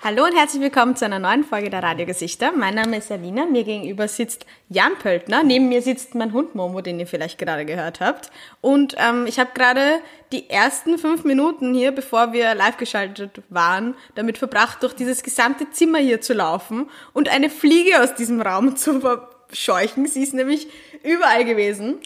Hallo und herzlich willkommen zu einer neuen Folge der Radiogesichter. Mein Name ist Alina, mir gegenüber sitzt Jan Pöltner, neben mir sitzt mein Hund Momo, den ihr vielleicht gerade gehört habt. Und ähm, ich habe gerade die ersten fünf Minuten hier, bevor wir live geschaltet waren, damit verbracht, durch dieses gesamte Zimmer hier zu laufen und eine Fliege aus diesem Raum zu verscheuchen. Sie ist nämlich überall gewesen.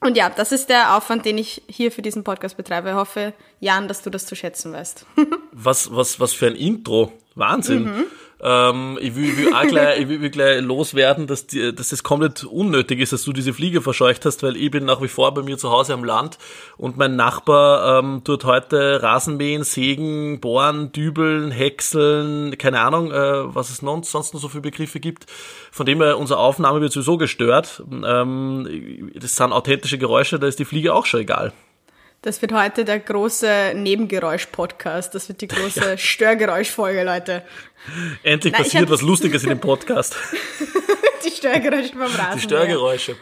Und ja, das ist der Aufwand, den ich hier für diesen Podcast betreibe. Ich hoffe, Jan, dass du das zu schätzen weißt. was, was, was für ein Intro. Wahnsinn. Mhm. Ähm, ich, will, ich, will auch gleich, ich will gleich loswerden, dass, die, dass das komplett unnötig ist, dass du diese Fliege verscheucht hast, weil ich bin nach wie vor bei mir zu Hause am Land und mein Nachbar ähm, tut heute Rasenmähen, Sägen, Bohren, Dübeln, Häckseln, keine Ahnung, äh, was es sonst, sonst noch so viele Begriffe gibt. Von dem her, unsere Aufnahme wird sowieso gestört. Ähm, das sind authentische Geräusche, da ist die Fliege auch schon egal. Das wird heute der große Nebengeräusch-Podcast. Das wird die große ja. Störgeräuschfolge, Leute. Endlich Nein, passiert was Lustiges in dem Podcast. die Störgeräusche beim Rasen. Die Störgeräusche.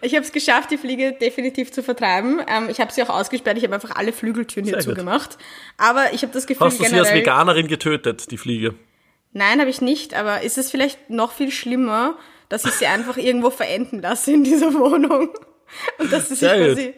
Ich habe es geschafft, die Fliege definitiv zu vertreiben. Ähm, ich habe sie auch ausgesperrt. Ich habe einfach alle Flügeltüren hier zugemacht. Aber ich habe das Gefühl, Hast du sie als Veganerin getötet, die Fliege? Nein, habe ich nicht. Aber ist es vielleicht noch viel schlimmer, dass ich sie einfach irgendwo verenden lasse in dieser Wohnung? Und dass sie sich quasi...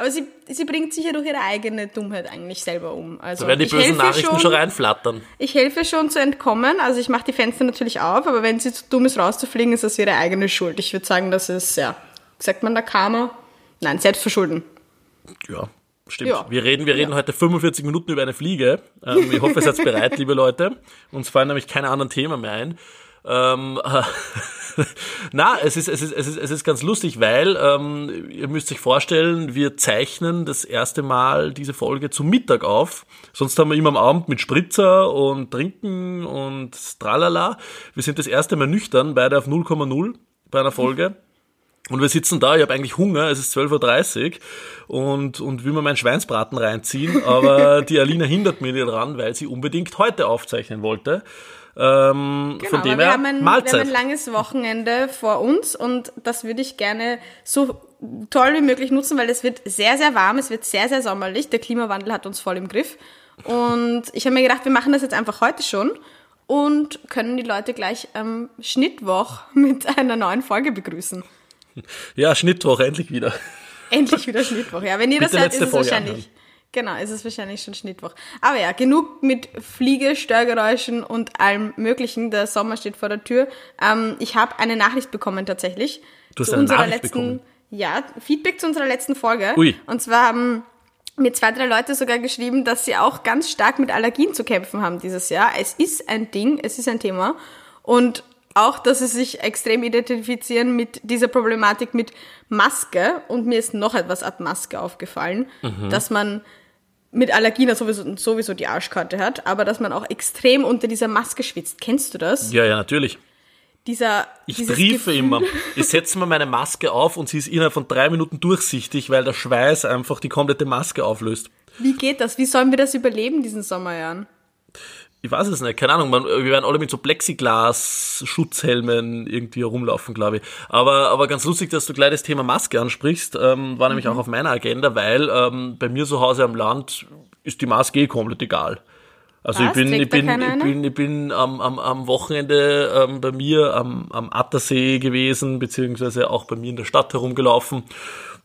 Aber sie, sie bringt sich ja durch ihre eigene Dummheit eigentlich selber um. Also da werden die bösen Nachrichten schon, schon, reinflattern. Ich helfe schon zu entkommen. Also ich mache die Fenster natürlich auf, aber wenn sie zu dumm ist rauszufliegen, ist das ihre eigene Schuld. Ich würde sagen, das ist, ja, sagt man da Karma? Nein, Selbstverschulden. Ja, Stimmt. Ja. Wir reden, wir reden ja. heute 45 Minuten über eine Fliege. Ähm, ich hoffe, ihr seid bereit, liebe Leute. Uns fallen nämlich keine anderen Themen mehr ein. Ähm, Na, es ist, es, ist, es, ist, es ist ganz lustig, weil ähm, ihr müsst euch vorstellen, wir zeichnen das erste Mal diese Folge zum Mittag auf. Sonst haben wir immer am Abend mit Spritzer und Trinken und tralala. Wir sind das erste Mal nüchtern, beide auf 0,0 bei einer Folge. Und wir sitzen da, ich habe eigentlich Hunger, es ist 12.30 Uhr und, und will mir meinen Schweinsbraten reinziehen, aber die Alina hindert mich daran, weil sie unbedingt heute aufzeichnen wollte. Ähm, genau, von dem her, wir haben, ein, Mahlzeit. wir haben ein langes Wochenende vor uns und das würde ich gerne so toll wie möglich nutzen, weil es wird sehr, sehr warm, es wird sehr, sehr sommerlich. Der Klimawandel hat uns voll im Griff. Und ich habe mir gedacht, wir machen das jetzt einfach heute schon und können die Leute gleich am Schnittwoch mit einer neuen Folge begrüßen. Ja, Schnittwoch, endlich wieder. Endlich wieder Schnittwoch. Ja, wenn ihr Bitte das hört, ist es wahrscheinlich. Anhören. Genau, es ist wahrscheinlich schon Schnittwoch. Aber ja, genug mit Fliege, Störgeräuschen und allem Möglichen. Der Sommer steht vor der Tür. Ähm, ich habe eine Nachricht bekommen tatsächlich. Du hast eine Nachricht letzten, bekommen? Ja, Feedback zu unserer letzten Folge. Ui. Und zwar haben mir zwei, drei Leute sogar geschrieben, dass sie auch ganz stark mit Allergien zu kämpfen haben dieses Jahr. Es ist ein Ding, es ist ein Thema. Und auch, dass sie sich extrem identifizieren mit dieser Problematik mit Maske. Und mir ist noch etwas an Maske aufgefallen, mhm. dass man mit Allergien sowieso, sowieso die Arschkarte hat, aber dass man auch extrem unter dieser Maske schwitzt. Kennst du das? Ja, ja, natürlich. Dieser, ich triefe immer. Ich setze mir meine Maske auf und sie ist innerhalb von drei Minuten durchsichtig, weil der Schweiß einfach die komplette Maske auflöst. Wie geht das? Wie sollen wir das überleben, diesen Sommerjahren? Ich weiß es nicht, keine Ahnung, man, wir werden alle mit so Plexiglas-Schutzhelmen irgendwie herumlaufen, glaube ich. Aber, aber ganz lustig, dass du gleich das Thema Maske ansprichst, ähm, war nämlich mhm. auch auf meiner Agenda, weil ähm, bei mir zu Hause am Land ist die Maske eh komplett egal. Also Was? ich bin, ich bin, ich bin, ich bin am, am, am Wochenende ähm, bei mir am, am Attersee gewesen, beziehungsweise auch bei mir in der Stadt herumgelaufen.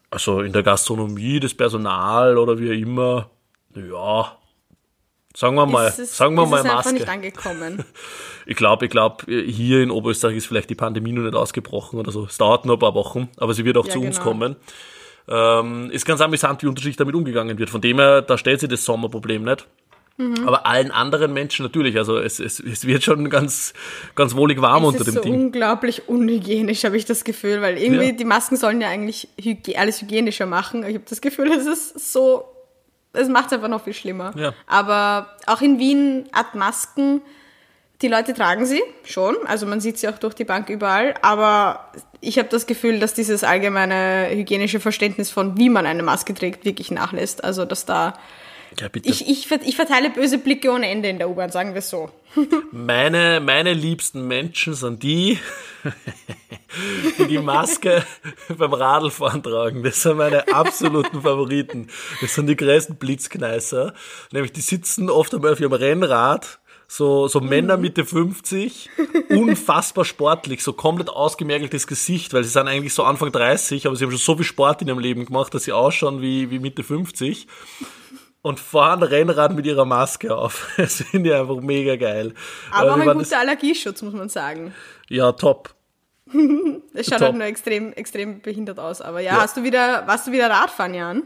Also in der Gastronomie, das Personal oder wie immer, ja, Sagen wir mal, es, sagen wir ist mal es Maske. nicht angekommen. Ich glaube, ich glaube, hier in Oberösterreich ist vielleicht die Pandemie noch nicht ausgebrochen oder so. Es dauert nur ein paar Wochen, aber sie wird auch ja, zu genau. uns kommen. Ähm, ist ganz amüsant, wie unterschiedlich damit umgegangen wird. Von dem her, da stellt sich das Sommerproblem nicht. Mhm. Aber allen anderen Menschen natürlich. Also es, es, es wird schon ganz, ganz wohlig warm es unter dem so Ding. Es ist unglaublich unhygienisch, habe ich das Gefühl, weil irgendwie ja. die Masken sollen ja eigentlich hygie alles hygienischer machen. Ich habe das Gefühl, es ist so es macht es einfach noch viel schlimmer. Ja. Aber auch in Wien hat Masken, die Leute tragen sie schon, also man sieht sie auch durch die Bank überall, aber ich habe das Gefühl, dass dieses allgemeine hygienische Verständnis von, wie man eine Maske trägt, wirklich nachlässt. Also dass da ja, bitte. Ich, ich, ich verteile böse Blicke ohne Ende in der U-Bahn, sagen wir es so. Meine, meine liebsten Menschen sind die, die die Maske beim Radlfahren tragen. Das sind meine absoluten Favoriten. Das sind die größten Blitzkneißer. Nämlich die sitzen oft einmal auf ihrem Rennrad so, so Männer Mitte 50, unfassbar sportlich, so komplett ausgemergeltes Gesicht, weil sie sind eigentlich so Anfang 30, aber sie haben schon so viel Sport in ihrem Leben gemacht, dass sie ausschauen wie, wie Mitte 50 und fahren Rennrad mit ihrer Maske auf. Das finde ich einfach mega geil. Aber auch ein guter Allergieschutz, muss man sagen. Ja, top. Es schaut top. halt nur extrem, extrem behindert aus. Aber ja, ja, hast du wieder, warst du wieder Radfahren, Jan?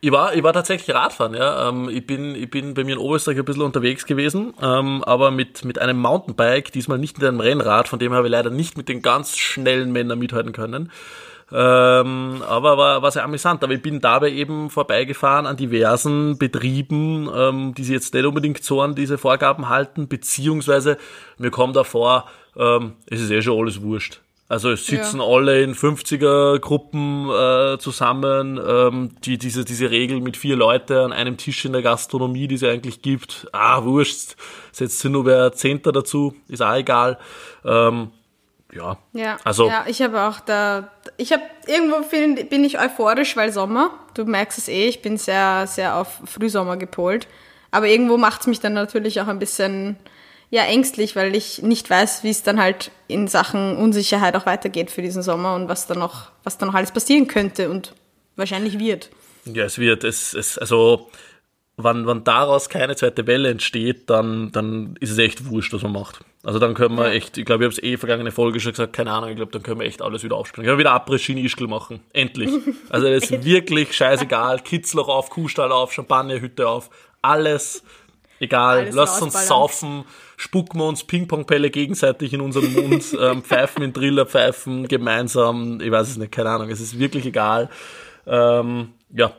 Ich war, ich war tatsächlich Radfahren, ja. Ähm, ich bin, ich bin bei mir in Oberösterreich ein bisschen unterwegs gewesen, ähm, aber mit, mit einem Mountainbike, diesmal nicht mit einem Rennrad, von dem habe ich leider nicht mit den ganz schnellen Männern mithalten können. Ähm, aber war, war sehr amüsant. Aber ich bin dabei eben vorbeigefahren an diversen Betrieben, ähm, die sich jetzt nicht unbedingt so an diese Vorgaben halten, beziehungsweise mir kommt da vor, ähm, es ist eh schon alles wurscht. Also es sitzen ja. alle in 50er-Gruppen äh, zusammen, ähm, die diese, diese Regel mit vier Leuten an einem Tisch in der Gastronomie, die es eigentlich gibt. Ah, wurscht, setzt sich nur wer Zehnter dazu, ist auch egal. Ähm, ja. Ja, also, ja ich habe auch da, ich habe irgendwo find, bin ich euphorisch, weil Sommer, du merkst es eh, ich bin sehr, sehr auf Frühsommer gepolt. Aber irgendwo macht es mich dann natürlich auch ein bisschen ja ängstlich, weil ich nicht weiß, wie es dann halt in Sachen Unsicherheit auch weitergeht für diesen Sommer und was dann noch, was dann noch alles passieren könnte und wahrscheinlich wird. Ja, es wird. Es, es, also wenn, wenn daraus keine zweite Welle entsteht, dann, dann ist es echt wurscht, was man macht. Also dann können wir echt, ich glaube, ich habe es eh vergangene Folge schon gesagt, keine Ahnung, ich glaube, dann können wir echt alles wieder aufspringen. Können wir wieder Après-Ski-Ischgl machen. Endlich. Also das ist wirklich scheißegal. Kitzloch auf, Kuhstall auf, Champagnerhütte auf, alles egal. Alles Lasst uns saufen spucken wir uns Ping-Pong-Pelle gegenseitig in unseren Mund, ähm, pfeifen in Driller, pfeifen gemeinsam, ich weiß es nicht, keine Ahnung, es ist wirklich egal. Ähm, ja,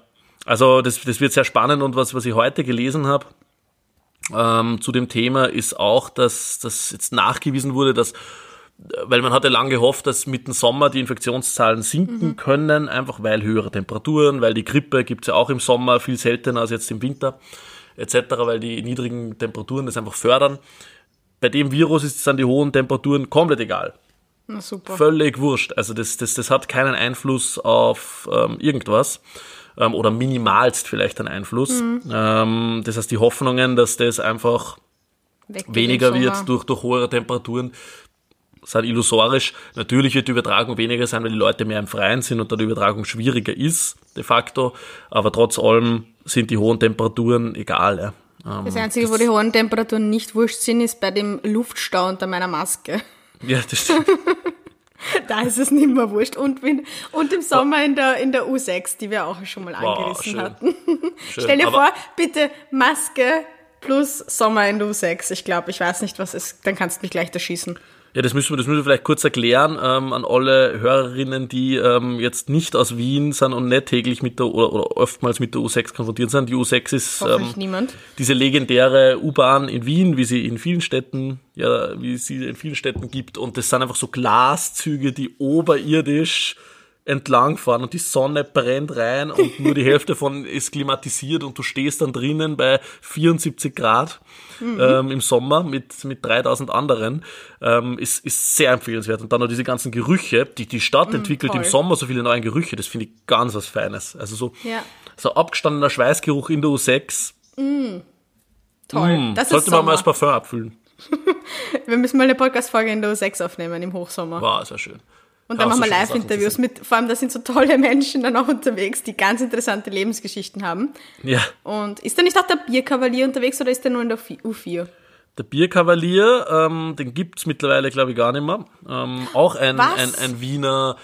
also das, das wird sehr spannend und was, was ich heute gelesen habe ähm, zu dem Thema ist auch, dass das jetzt nachgewiesen wurde, dass weil man hatte lange gehofft, dass mit dem Sommer die Infektionszahlen sinken mhm. können, einfach weil höhere Temperaturen, weil die Grippe gibt es ja auch im Sommer viel seltener als jetzt im Winter etc., weil die niedrigen Temperaturen das einfach fördern. Bei dem Virus ist, sind die hohen Temperaturen komplett egal. Na super. Völlig wurscht. Also das, das, das hat keinen Einfluss auf ähm, irgendwas ähm, oder minimalst vielleicht einen Einfluss. Mhm. Ähm, das heißt, die Hoffnungen, dass das einfach Weggeht weniger wird durch, durch hohe Temperaturen, sind illusorisch. Natürlich wird die Übertragung weniger sein, weil die Leute mehr im Freien sind und da die Übertragung schwieriger ist, de facto. Aber trotz allem sind die hohen Temperaturen egal. Ja. Ähm, das Einzige, das wo die hohen Temperaturen nicht wurscht sind, ist bei dem Luftstau unter meiner Maske. Ja, das stimmt. da ist es nicht mehr wurscht. Und, und im Sommer in der, in der U6, die wir auch schon mal angerissen wow, hatten. Schön, Stell dir vor, bitte Maske plus Sommer in der U6. Ich glaube, ich weiß nicht, was ist. Dann kannst du mich gleich erschießen. Ja, das müssen wir, das müssen wir vielleicht kurz erklären ähm, an alle Hörerinnen, die ähm, jetzt nicht aus Wien sind und nicht täglich mit der oder, oder oftmals mit der U6 konfrontiert sind. Die U6 ist ähm, diese legendäre U-Bahn in Wien, wie sie in vielen Städten, ja, wie sie in vielen Städten gibt. Und das sind einfach so Glaszüge, die oberirdisch entlangfahren und die Sonne brennt rein und nur die Hälfte davon ist klimatisiert und du stehst dann drinnen bei 74 Grad mhm. ähm, im Sommer mit, mit 3000 anderen, ähm, ist, ist sehr empfehlenswert. Und dann noch diese ganzen Gerüche, die die Stadt mhm, entwickelt voll. im Sommer, so viele neue Gerüche, das finde ich ganz was Feines. Also so, ja. so abgestandener Schweißgeruch in der U6. Mhm. Toll. Mm, das sollte man mal als Parfum abfüllen. Wir müssen mal eine Podcast-Folge in der U6 aufnehmen im Hochsommer. Wow, sehr schön. Und dann machen wir Live-Interviews mit, vor allem da sind so tolle Menschen dann auch unterwegs, die ganz interessante Lebensgeschichten haben. Ja. Und ist da nicht auch der Bierkavalier unterwegs oder ist der nur in der U4? Der Bierkavalier, ähm, den gibt's mittlerweile, glaube ich, gar nicht mehr. Ähm, auch ein, ein, ein Wiener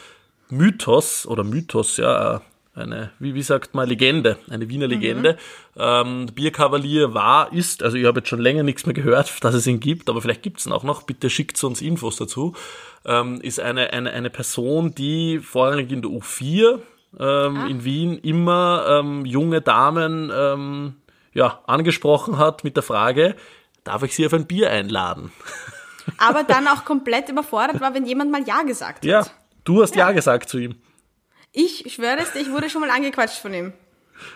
Mythos oder Mythos, ja, eine, wie, wie sagt man, Legende, eine Wiener mhm. Legende. Mhm. Ähm, Bierkavalier war, ist, also ich habe jetzt schon länger nichts mehr gehört, dass es ihn gibt, aber vielleicht gibt's ihn auch noch, bitte schickt uns Infos dazu ähm, ist eine, eine, eine Person, die vorrangig in der U4 ähm, ah. in Wien immer ähm, junge Damen ähm, ja, angesprochen hat mit der Frage, darf ich sie auf ein Bier einladen? Aber dann auch komplett überfordert war, wenn jemand mal Ja gesagt hat. Ja, du hast Ja, ja gesagt zu ihm. Ich schwöre es dir, ich wurde schon mal angequatscht von ihm.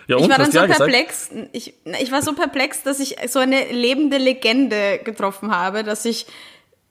Ja, ich war dann so ja perplex, ich, ich war so perplex, dass ich so eine lebende Legende getroffen habe, dass ich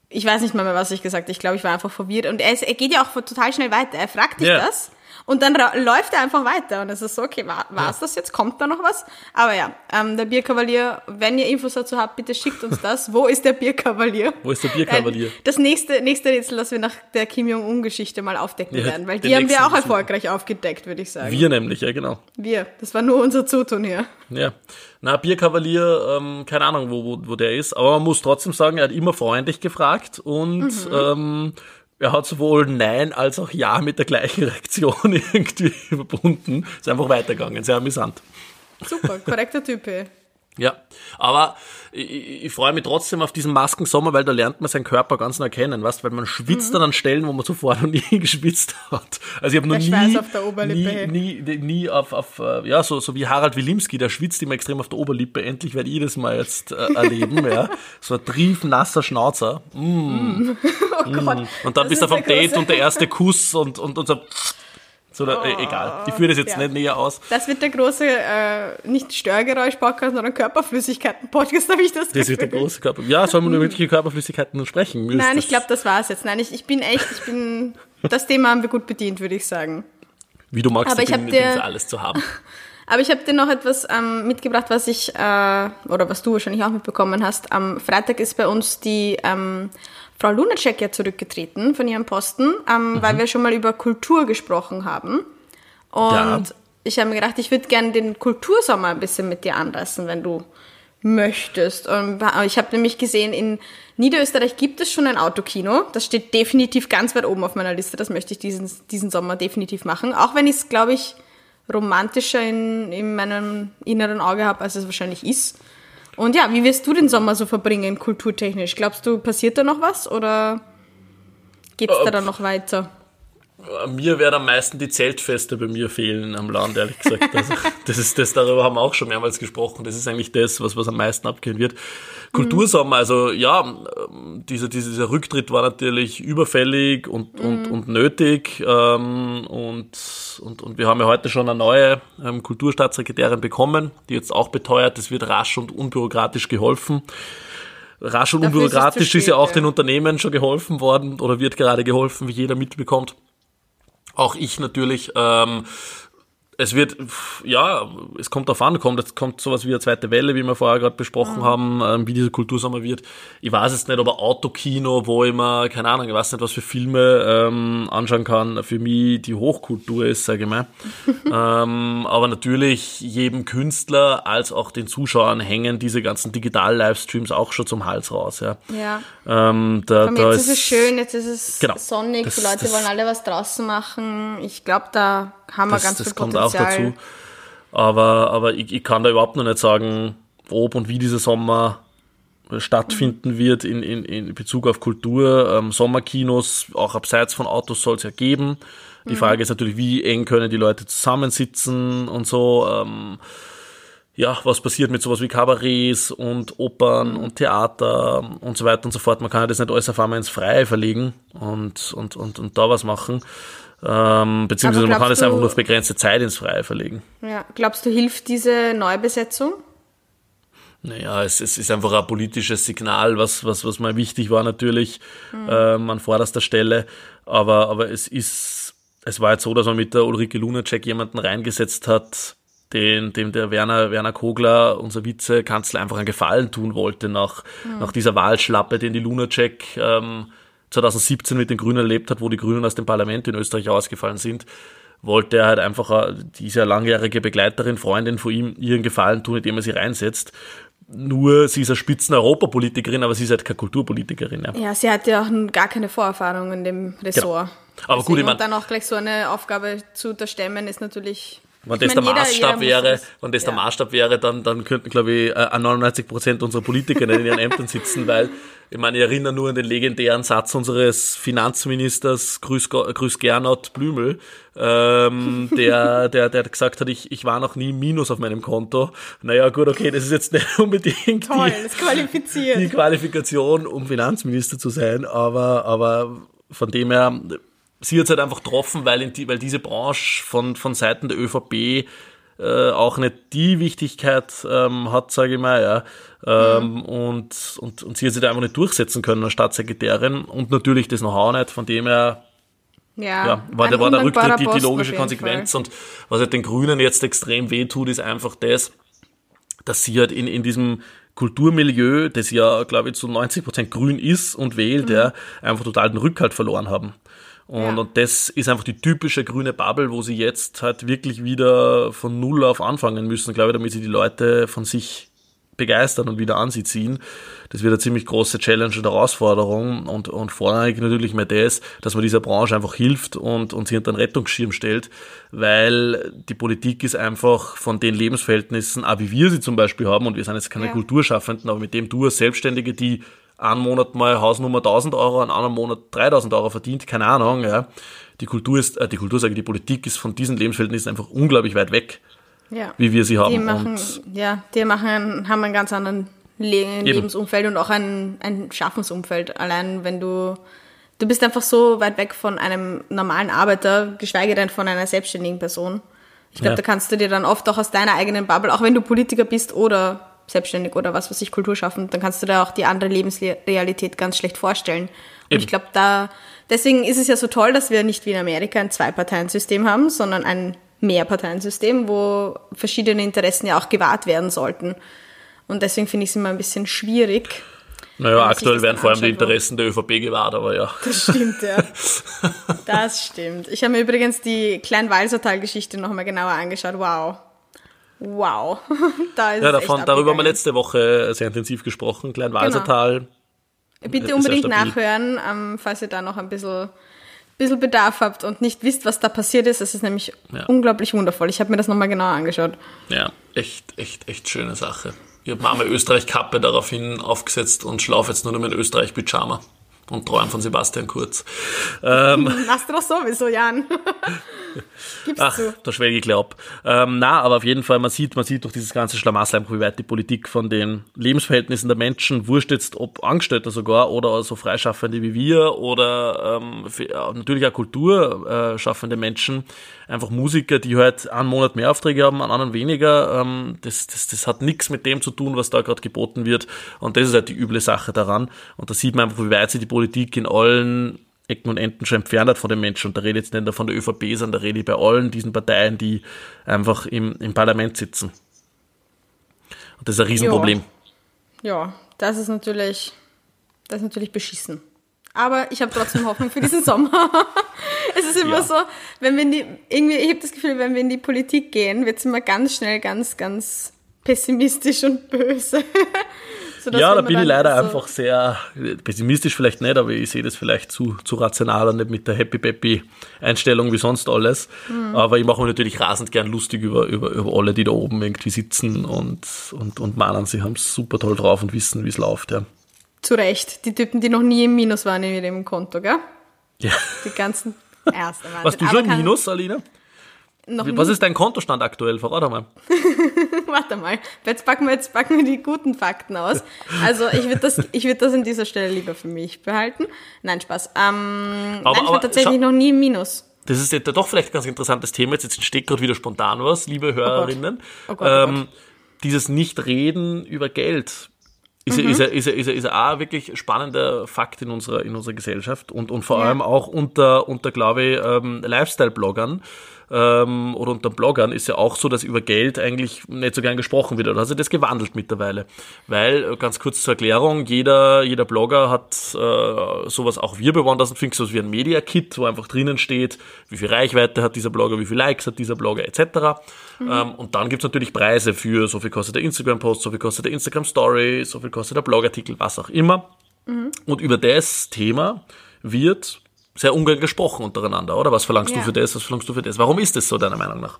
ich weiß nicht mal mehr, was ich gesagt habe. Ich glaube, ich war einfach verwirrt. Und er, ist, er geht ja auch total schnell weiter. Er fragt dich yeah. das Und dann läuft er einfach weiter und es ist so, okay, war es das jetzt? Kommt da noch was? Aber ja, ähm, der Bierkavalier, wenn ihr Infos dazu habt, bitte schickt uns das. Wo ist der Bierkavalier? Wo ist der Bierkavalier? Das nächste, nächste Rätsel, das wir nach der Kim Jong-un-Geschichte mal aufdecken ja, werden, weil die haben wir auch erfolgreich aufgedeckt, würde ich sagen. Wir nämlich, ja genau. Wir, das war nur unser Zutun hier. Ja, na, Bierkavalier, ähm, keine Ahnung, wo, wo, wo der ist, aber man muss trotzdem sagen, er hat immer freundlich gefragt und mhm. ähm, er hat sowohl Nein als auch Ja mit der gleichen Reaktion irgendwie verbunden. Ist einfach weitergegangen, sehr amüsant. Super, korrekter Typ. Ey. Ja, aber ich, ich freue mich trotzdem auf diesen Maskensommer, weil da lernt man seinen Körper ganz neu kennen, weißt, weil man schwitzt mhm. dann an Stellen, wo man zuvor noch nie geschwitzt hat. Also ich habe noch nie, auf nie, nie, nie auf, auf, äh, ja, so, so wie Harald Wilimski, der schwitzt immer extrem auf der Oberlippe. Endlich werde ich das mal jetzt äh, erleben, ja. So ein triefnasser Schnauzer. Mm. Mm. Oh Gott, mm. Und dann bist du vom Date und der erste Kuss und, und, und so so, oh. egal. Ich führe das jetzt ja. nicht näher aus. Das wird der große, äh, nicht Störgeräusch-Podcast, sondern Körperflüssigkeiten-Podcast, habe ich das Das wird der große Körper. Ja, soll man über wirkliche Körperflüssigkeiten sprechen? Nein, ich glaube, das war es jetzt. Nein, ich, ich bin echt, ich bin, das Thema haben wir gut bedient, würde ich sagen. Wie du magst, Aber ich, bin, dir, bin für alles zu haben. Aber ich habe dir noch etwas ähm, mitgebracht, was ich, äh, oder was du wahrscheinlich auch mitbekommen hast. Am Freitag ist bei uns die ähm, Frau Lunacek ja zurückgetreten von ihrem Posten, ähm, mhm. weil wir schon mal über Kultur gesprochen haben. Und ja. ich habe mir gedacht, ich würde gerne den Kultursommer ein bisschen mit dir anreißen, wenn du möchtest. Und ich habe nämlich gesehen, in Niederösterreich gibt es schon ein Autokino. Das steht definitiv ganz weit oben auf meiner Liste. Das möchte ich diesen, diesen Sommer definitiv machen. Auch wenn ich es, glaube ich, romantischer in, in meinem inneren Auge habe, als es wahrscheinlich ist. Und ja, wie wirst du den Sommer so verbringen, kulturtechnisch? Glaubst du, passiert da noch was oder geht's da dann noch weiter? Mir werden am meisten die Zeltfeste bei mir fehlen am Land, ehrlich gesagt. Also, das ist das, darüber haben wir auch schon mehrmals gesprochen. Das ist eigentlich das, was, was am meisten abgehen wird. Kultursommer, also ja, dieser, dieser Rücktritt war natürlich überfällig und, mhm. und, und nötig. Ähm, und, und, und wir haben ja heute schon eine neue ähm, Kulturstaatssekretärin bekommen, die jetzt auch beteuert, es wird rasch und unbürokratisch geholfen rasch und Dafür unbürokratisch ist, spät, ist, ja auch ja. den Unternehmen schon geholfen worden oder wird gerade geholfen, wie jeder mitbekommt. Auch ich natürlich. Ähm, es wird, ja, es kommt darauf an, kommt, es kommt sowas wie eine zweite Welle, wie wir vorher gerade besprochen mhm. haben, ähm, wie dieser Kultursommer wird. Ich weiß jetzt nicht, aber Autokino, wo ich mir, keine Ahnung, ich weiß nicht, was für Filme ähm, anschauen kann, für mich die Hochkultur ist, sage ich mal. ähm, aber natürlich jedem Künstler als auch den Zuschauern hängen diese ganzen Digital-Livestreams auch schon zum Hals raus. Ja. ja. Ähm, da, jetzt da ist, ist es schön, jetzt ist es genau, sonnig, das, die Leute das, wollen alle was draußen machen. Ich glaube, da haben wir das, ganz das viel Potenzial. kommt auch dazu. Aber, aber ich, ich kann da überhaupt noch nicht sagen, ob und wie dieser Sommer stattfinden wird in, in, in Bezug auf Kultur. Ähm, Sommerkinos, auch abseits von Autos soll es ja geben. Die mhm. Frage ist natürlich, wie eng können die Leute zusammensitzen und so. Ähm, ja, was passiert mit sowas wie Kabarets und Opern und Theater und so weiter und so fort. Man kann ja das nicht alles auf einmal ins Freie verlegen und, und, und, und da was machen. Ähm, beziehungsweise man kann es einfach nur auf begrenzte Zeit ins Freie verlegen. Ja, glaubst du, hilft diese Neubesetzung? Naja, es, es ist einfach ein politisches Signal, was, was, was mal wichtig war natürlich mhm. ähm, an vorderster Stelle. Aber, aber es ist, es war jetzt so, dass man mit der Ulrike Lunacek jemanden reingesetzt hat, den, dem der Werner, Werner Kogler, unser Vizekanzler, einfach einen Gefallen tun wollte nach, mhm. nach dieser Wahlschlappe, den die Lunacek ähm, 2017 mit den Grünen erlebt hat, wo die Grünen aus dem Parlament in Österreich ausgefallen sind, wollte er halt einfach diese langjährige Begleiterin, Freundin von ihm ihren Gefallen tun, indem er sie reinsetzt. Nur sie ist eine Spitzen-Europapolitikerin, aber sie ist halt keine Kulturpolitikerin. Ja. ja, sie hat ja auch gar keine Vorerfahrung in dem Ressort. Genau. Aber Deswegen, gut, ich meine. Und dann auch gleich so eine Aufgabe zu unterstemmen, ist natürlich wenn das, meine, der, Maßstab jeder, wäre, wenn das ja. der Maßstab wäre, dann, dann könnten, glaube ich, 99 Prozent unserer Politiker nicht in ihren Ämtern sitzen, weil, ich meine, ich erinnere nur an den legendären Satz unseres Finanzministers, Grüß, Grüß Gernot Blümel, ähm, der, der, der gesagt hat, ich, ich war noch nie Minus auf meinem Konto. Naja, gut, okay, das ist jetzt nicht unbedingt Toll, die, die Qualifikation, um Finanzminister zu sein, aber, aber von dem her, sie hat es halt einfach getroffen, weil, die, weil diese Branche von, von Seiten der ÖVP äh, auch nicht die Wichtigkeit ähm, hat, sage ich mal, ja. Ähm, mhm. und, und, und sie hat sich da einfach nicht durchsetzen können als Staatssekretärin und natürlich das Know-how nicht, von dem her Ja, ja war, der, war der Rücktritt die, die logische Konsequenz. Fall. Und was halt den Grünen jetzt extrem wehtut, ist einfach das, dass sie halt in, in diesem Kulturmilieu, das ja, glaube ich, zu 90 Prozent grün ist und wählt, mhm. ja, einfach total den Rückhalt verloren haben. Und, ja. und das ist einfach die typische grüne Bubble, wo sie jetzt halt wirklich wieder von Null auf anfangen müssen, glaube ich, damit sie die Leute von sich begeistern und wieder an sie ziehen. Das wird eine ziemlich große Challenge und Herausforderung und, und vorrangig natürlich mehr das, dass man dieser Branche einfach hilft und, und sie unter einen Rettungsschirm stellt, weil die Politik ist einfach von den Lebensverhältnissen, auch wie wir sie zum Beispiel haben, und wir sind jetzt keine ja. Kulturschaffenden, aber mit dem du als Selbstständige, die einen Monat mal Hausnummer 1000 Euro, einen anderen Monat 3000 Euro verdient, keine Ahnung, ja. Die Kultur ist, äh, die Kultur sage ich, die Politik ist von diesen Lebensverhältnissen einfach unglaublich weit weg ja. wie wir sie haben. Die machen, ja, die machen, haben einen ganz anderen Le Lebensumfeld und auch ein, ein Schaffensumfeld. Allein wenn du, du bist einfach so weit weg von einem normalen Arbeiter, geschweige denn von einer selbstständigen Person. Ich glaube, ja. da kannst du dir dann oft auch aus deiner eigenen Bubble, auch wenn du Politiker bist oder selbstständig oder was weiß ich, Kultur schaffen, dann kannst du dir auch die andere Lebensrealität ganz schlecht vorstellen. Und Eben. ich glaube, da, deswegen ist es ja so toll, dass wir nicht wie in Amerika ein Zwei-Parteien-System haben, sondern ein Mehrparteiensystem, wo verschiedene Interessen ja auch gewahrt werden sollten. Und deswegen finde ich es immer ein bisschen schwierig. Naja, aktuell werden vor allem die Interessen der ÖVP gewahrt, aber ja. Das stimmt, ja. Das stimmt. Ich habe mir übrigens die Klein-Walsertal-Geschichte nochmal genauer angeschaut. Wow. Wow. da ist ja, davon, darüber haben wir letzte Woche sehr intensiv gesprochen. Klein-Walsertal. Genau. Bitte unbedingt nachhören, ähm, falls ihr da noch ein bisschen bisschen Bedarf habt und nicht wisst, was da passiert ist, das ist nämlich ja. unglaublich wundervoll. Ich habe mir das nochmal genauer angeschaut. Ja, echt, echt, echt schöne Sache. Ich habe Mama Österreich-Kappe daraufhin aufgesetzt und schlafe jetzt nur noch in Österreich-Pyjama und träume von Sebastian Kurz. Ähm, Machst du doch sowieso, Jan. Gib's Ach, zu. da schwelge ich glaub. Ähm, na, aber auf jeden Fall, man sieht, man sieht durch dieses ganze Schlamassel einfach, wie weit die Politik von den Lebensverhältnissen der Menschen, wurscht jetzt, ob Angestellte sogar oder so Freischaffende wie wir oder ähm, natürlich auch kulturschaffende Menschen, einfach Musiker, die halt einen Monat mehr Aufträge haben, einen anderen weniger, ähm, das, das, das hat nichts mit dem zu tun, was da gerade geboten wird und das ist halt die üble Sache daran und da sieht man einfach, wie weit sich die Politik in allen Ecken und Enden schon entfernt hat von den Menschen. Und da rede ich jetzt nicht nur von der ÖVP, sondern da rede ich bei allen diesen Parteien, die einfach im, im Parlament sitzen. Und das ist ein Riesenproblem. Ja, ja das ist natürlich, das ist natürlich beschissen. Aber ich habe trotzdem Hoffnung für diesen Sommer. es ist immer ja. so, wenn wir in die, irgendwie, ich habe das Gefühl, wenn wir in die Politik gehen, wird es immer ganz schnell ganz, ganz pessimistisch und böse. ja, da bin ich leider so einfach sehr pessimistisch vielleicht nicht, aber ich sehe das vielleicht zu, zu rational und nicht mit der Happy Peppy Einstellung wie sonst alles. Mhm. Aber ich mache mir natürlich rasend gern lustig über, über, über alle, die da oben irgendwie sitzen und, und, und meinen, sie haben es super toll drauf und wissen, wie es läuft, ja. Zu Recht. Die Typen, die noch nie im Minus waren in ihrem Konto, gell? Ja. Die ganzen erste Warst du schon im Minus, Alina? Noch Was nie. ist dein Kontostand aktuell? Verrat mal. Warte mal. Jetzt packen, wir, jetzt packen wir die guten Fakten aus. Also ich würde das, ich das an dieser Stelle lieber für mich behalten. Nein, Spaß. Ähm, aber, nein, ich war tatsächlich noch nie im Minus. Das ist jetzt doch vielleicht ein ganz interessantes Thema. Jetzt, jetzt entsteht gerade wieder spontan was, liebe oh Hörerinnen. Oh Gott. Oh Gott, oh. Ähm, dieses Nicht-Reden über Geld ist, mhm. ist, ist, ist, ist auch wirklich spannender Fakt in unserer, in unserer Gesellschaft und, und vor ja. allem auch unter, unter glaube ich, ähm, Lifestyle-Bloggern ähm, oder unter Bloggern ist ja auch so, dass über Geld eigentlich nicht so gern gesprochen wird. Oder hat sich das gewandelt mittlerweile? Weil, äh, ganz kurz zur Erklärung, jeder, jeder Blogger hat äh, sowas auch wir bei Wonders Things, so wie ein Media-Kit, wo einfach drinnen steht, wie viel Reichweite hat dieser Blogger, wie viel Likes hat dieser Blogger etc. Mhm. Ähm, und dann gibt's natürlich Preise für so viel kostet der Instagram-Post, so viel kostet der Instagram-Story, so viel kostet der Blogartikel, was auch immer. Mhm. Und über das Thema wird sehr ungern gesprochen untereinander, oder? Was verlangst ja. du für das, was verlangst du für das? Warum ist das so, deiner Meinung nach?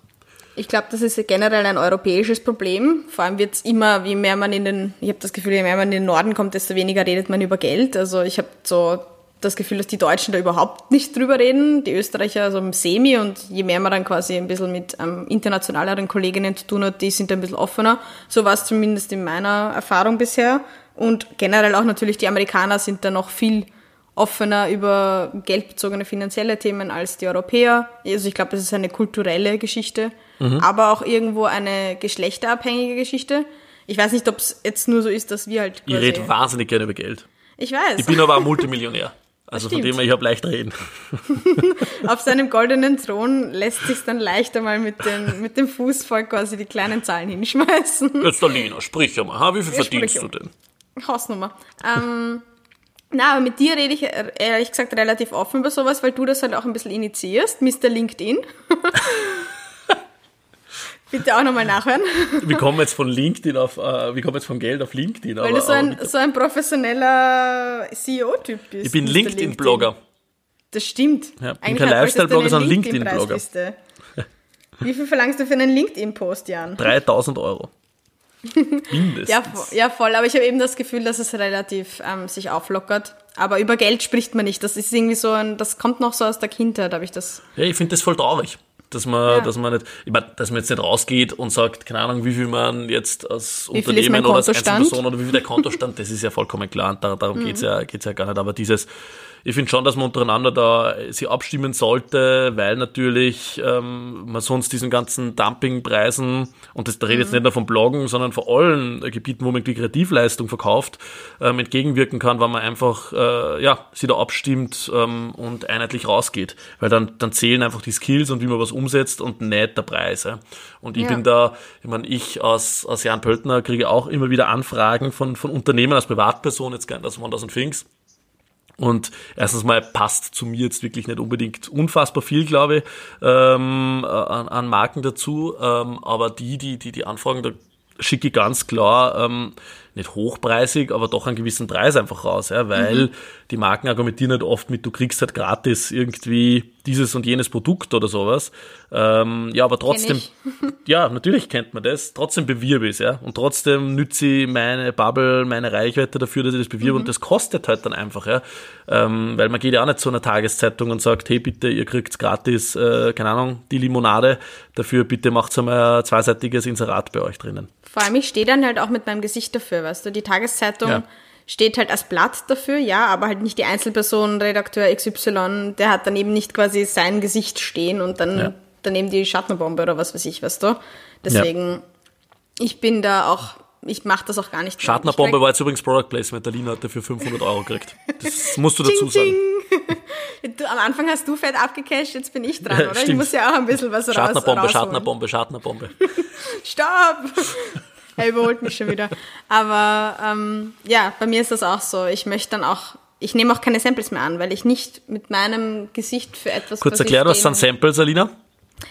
Ich glaube, das ist generell ein europäisches Problem. Vor allem wird es immer, je mehr man in den, ich habe das Gefühl, je mehr man in den Norden kommt, desto weniger redet man über Geld. Also ich habe so das Gefühl, dass die Deutschen da überhaupt nicht drüber reden, die Österreicher so im Semi und je mehr man dann quasi ein bisschen mit ähm, internationaleren Kolleginnen zu tun hat, die sind ein bisschen offener. So war es zumindest in meiner Erfahrung bisher. Und generell auch natürlich die Amerikaner sind da noch viel offener über geldbezogene finanzielle Themen als die Europäer. Also ich glaube, das ist eine kulturelle Geschichte, mhm. aber auch irgendwo eine geschlechterabhängige Geschichte. Ich weiß nicht, ob es jetzt nur so ist, dass wir halt. Ich rede wahnsinnig gerne über Geld. Ich weiß. Ich bin aber ein Multimillionär. Also von dem her, ich habe leicht reden. Auf seinem goldenen Thron lässt sich dann leichter mal mit, den, mit dem Fußvolk quasi die kleinen Zahlen hinschmeißen. Jetzt Alina, sprich einmal. Ha, wie viel ja, verdienst du denn? Hausnummer. Ähm, na, aber mit dir rede ich ehrlich gesagt relativ offen über sowas, weil du das halt auch ein bisschen initiierst, Mr. LinkedIn. Bitte auch nochmal nachhören. Wir kommen jetzt von LinkedIn auf, äh, wir kommen jetzt von Geld auf LinkedIn. Weil aber, du so ein, so ein professioneller CEO-Typ bist. Ich bin LinkedIn-Blogger. Das stimmt. Ja, ich bin kein Lifestyle-Blogger, sondern LinkedIn-Blogger. Wie viel verlangst du für einen LinkedIn-Post, Jan? 3000 Euro. Mindestens. ja, ja, voll. Aber ich habe eben das Gefühl, dass es relativ ähm, sich auflockert. Aber über Geld spricht man nicht. Das ist irgendwie so ein, das kommt noch so aus der Kindheit, habe ich das. Ja, ich finde das voll traurig dass man, ja. dass man nicht, ich meine, dass man jetzt nicht rausgeht und sagt, keine Ahnung, wie viel man jetzt als wie Unternehmen oder als Einzelperson oder wie viel der Kontostand, das ist ja vollkommen klar und darum mhm. geht's ja, geht's ja gar nicht. Aber dieses, ich finde schon, dass man untereinander da sie abstimmen sollte, weil natürlich ähm, man sonst diesen ganzen Dumpingpreisen, und das, da rede ich jetzt mhm. nicht nur von Bloggen, sondern von allen Gebieten, wo man die Kreativleistung verkauft, ähm, entgegenwirken kann, wenn man einfach äh, ja, sie da abstimmt ähm, und einheitlich rausgeht. Weil dann, dann zählen einfach die Skills und wie man was umsetzt und nicht der Preis. Ja. Und ich ja. bin da, ich meine, ich als, als Jan Pöltner kriege auch immer wieder Anfragen von, von Unternehmen als Privatperson, jetzt gar nicht aus Wonders und Things, und erstens mal passt zu mir jetzt wirklich nicht unbedingt unfassbar viel, glaube ich, ähm, an, an Marken dazu. Ähm, aber die, die, die, die Anfragen, da schicke ich ganz klar ähm, nicht hochpreisig, aber doch einen gewissen Preis einfach raus, ja, weil mhm. die Marken argumentieren halt oft mit, du kriegst halt gratis irgendwie dieses und jenes Produkt oder sowas. Ähm, ja, aber trotzdem, ja, natürlich kennt man das, trotzdem bewirbe ich es, ja, und trotzdem nütze ich meine Bubble, meine Reichweite dafür, dass ich das bewirbe mhm. und das kostet halt dann einfach, ja, ähm, weil man geht ja auch nicht zu einer Tageszeitung und sagt, hey, bitte, ihr kriegt gratis, äh, keine Ahnung, die Limonade, dafür bitte macht's einmal ein zweiseitiges Inserat bei euch drinnen. Vor allem, ich stehe dann halt auch mit meinem Gesicht dafür, weißt du, die Tageszeitung ja. steht halt als Blatt dafür, ja, aber halt nicht die Einzelperson, Redakteur XY, der hat daneben nicht quasi sein Gesicht stehen und dann ja. daneben die Schattenbombe oder was weiß ich, weißt du. Deswegen, ja. ich bin da auch ich mache das auch gar nicht. Schattenbombe war jetzt übrigens Product Placement. Der Lina hat dafür 500 Euro gekriegt. Das musst du dazu sagen. Du, am Anfang hast du fett abgecasht, jetzt bin ich dran, ja, oder? Stimmt. Ich muss ja auch ein bisschen was Schattenbombe, raus, Schattenbombe, Schattenbombe. Stopp! Er überholt mich schon wieder. Aber ähm, ja, bei mir ist das auch so. Ich möchte dann auch, ich nehme auch keine Samples mehr an, weil ich nicht mit meinem Gesicht für etwas. Kurz erklären, was sind Samples, Alina?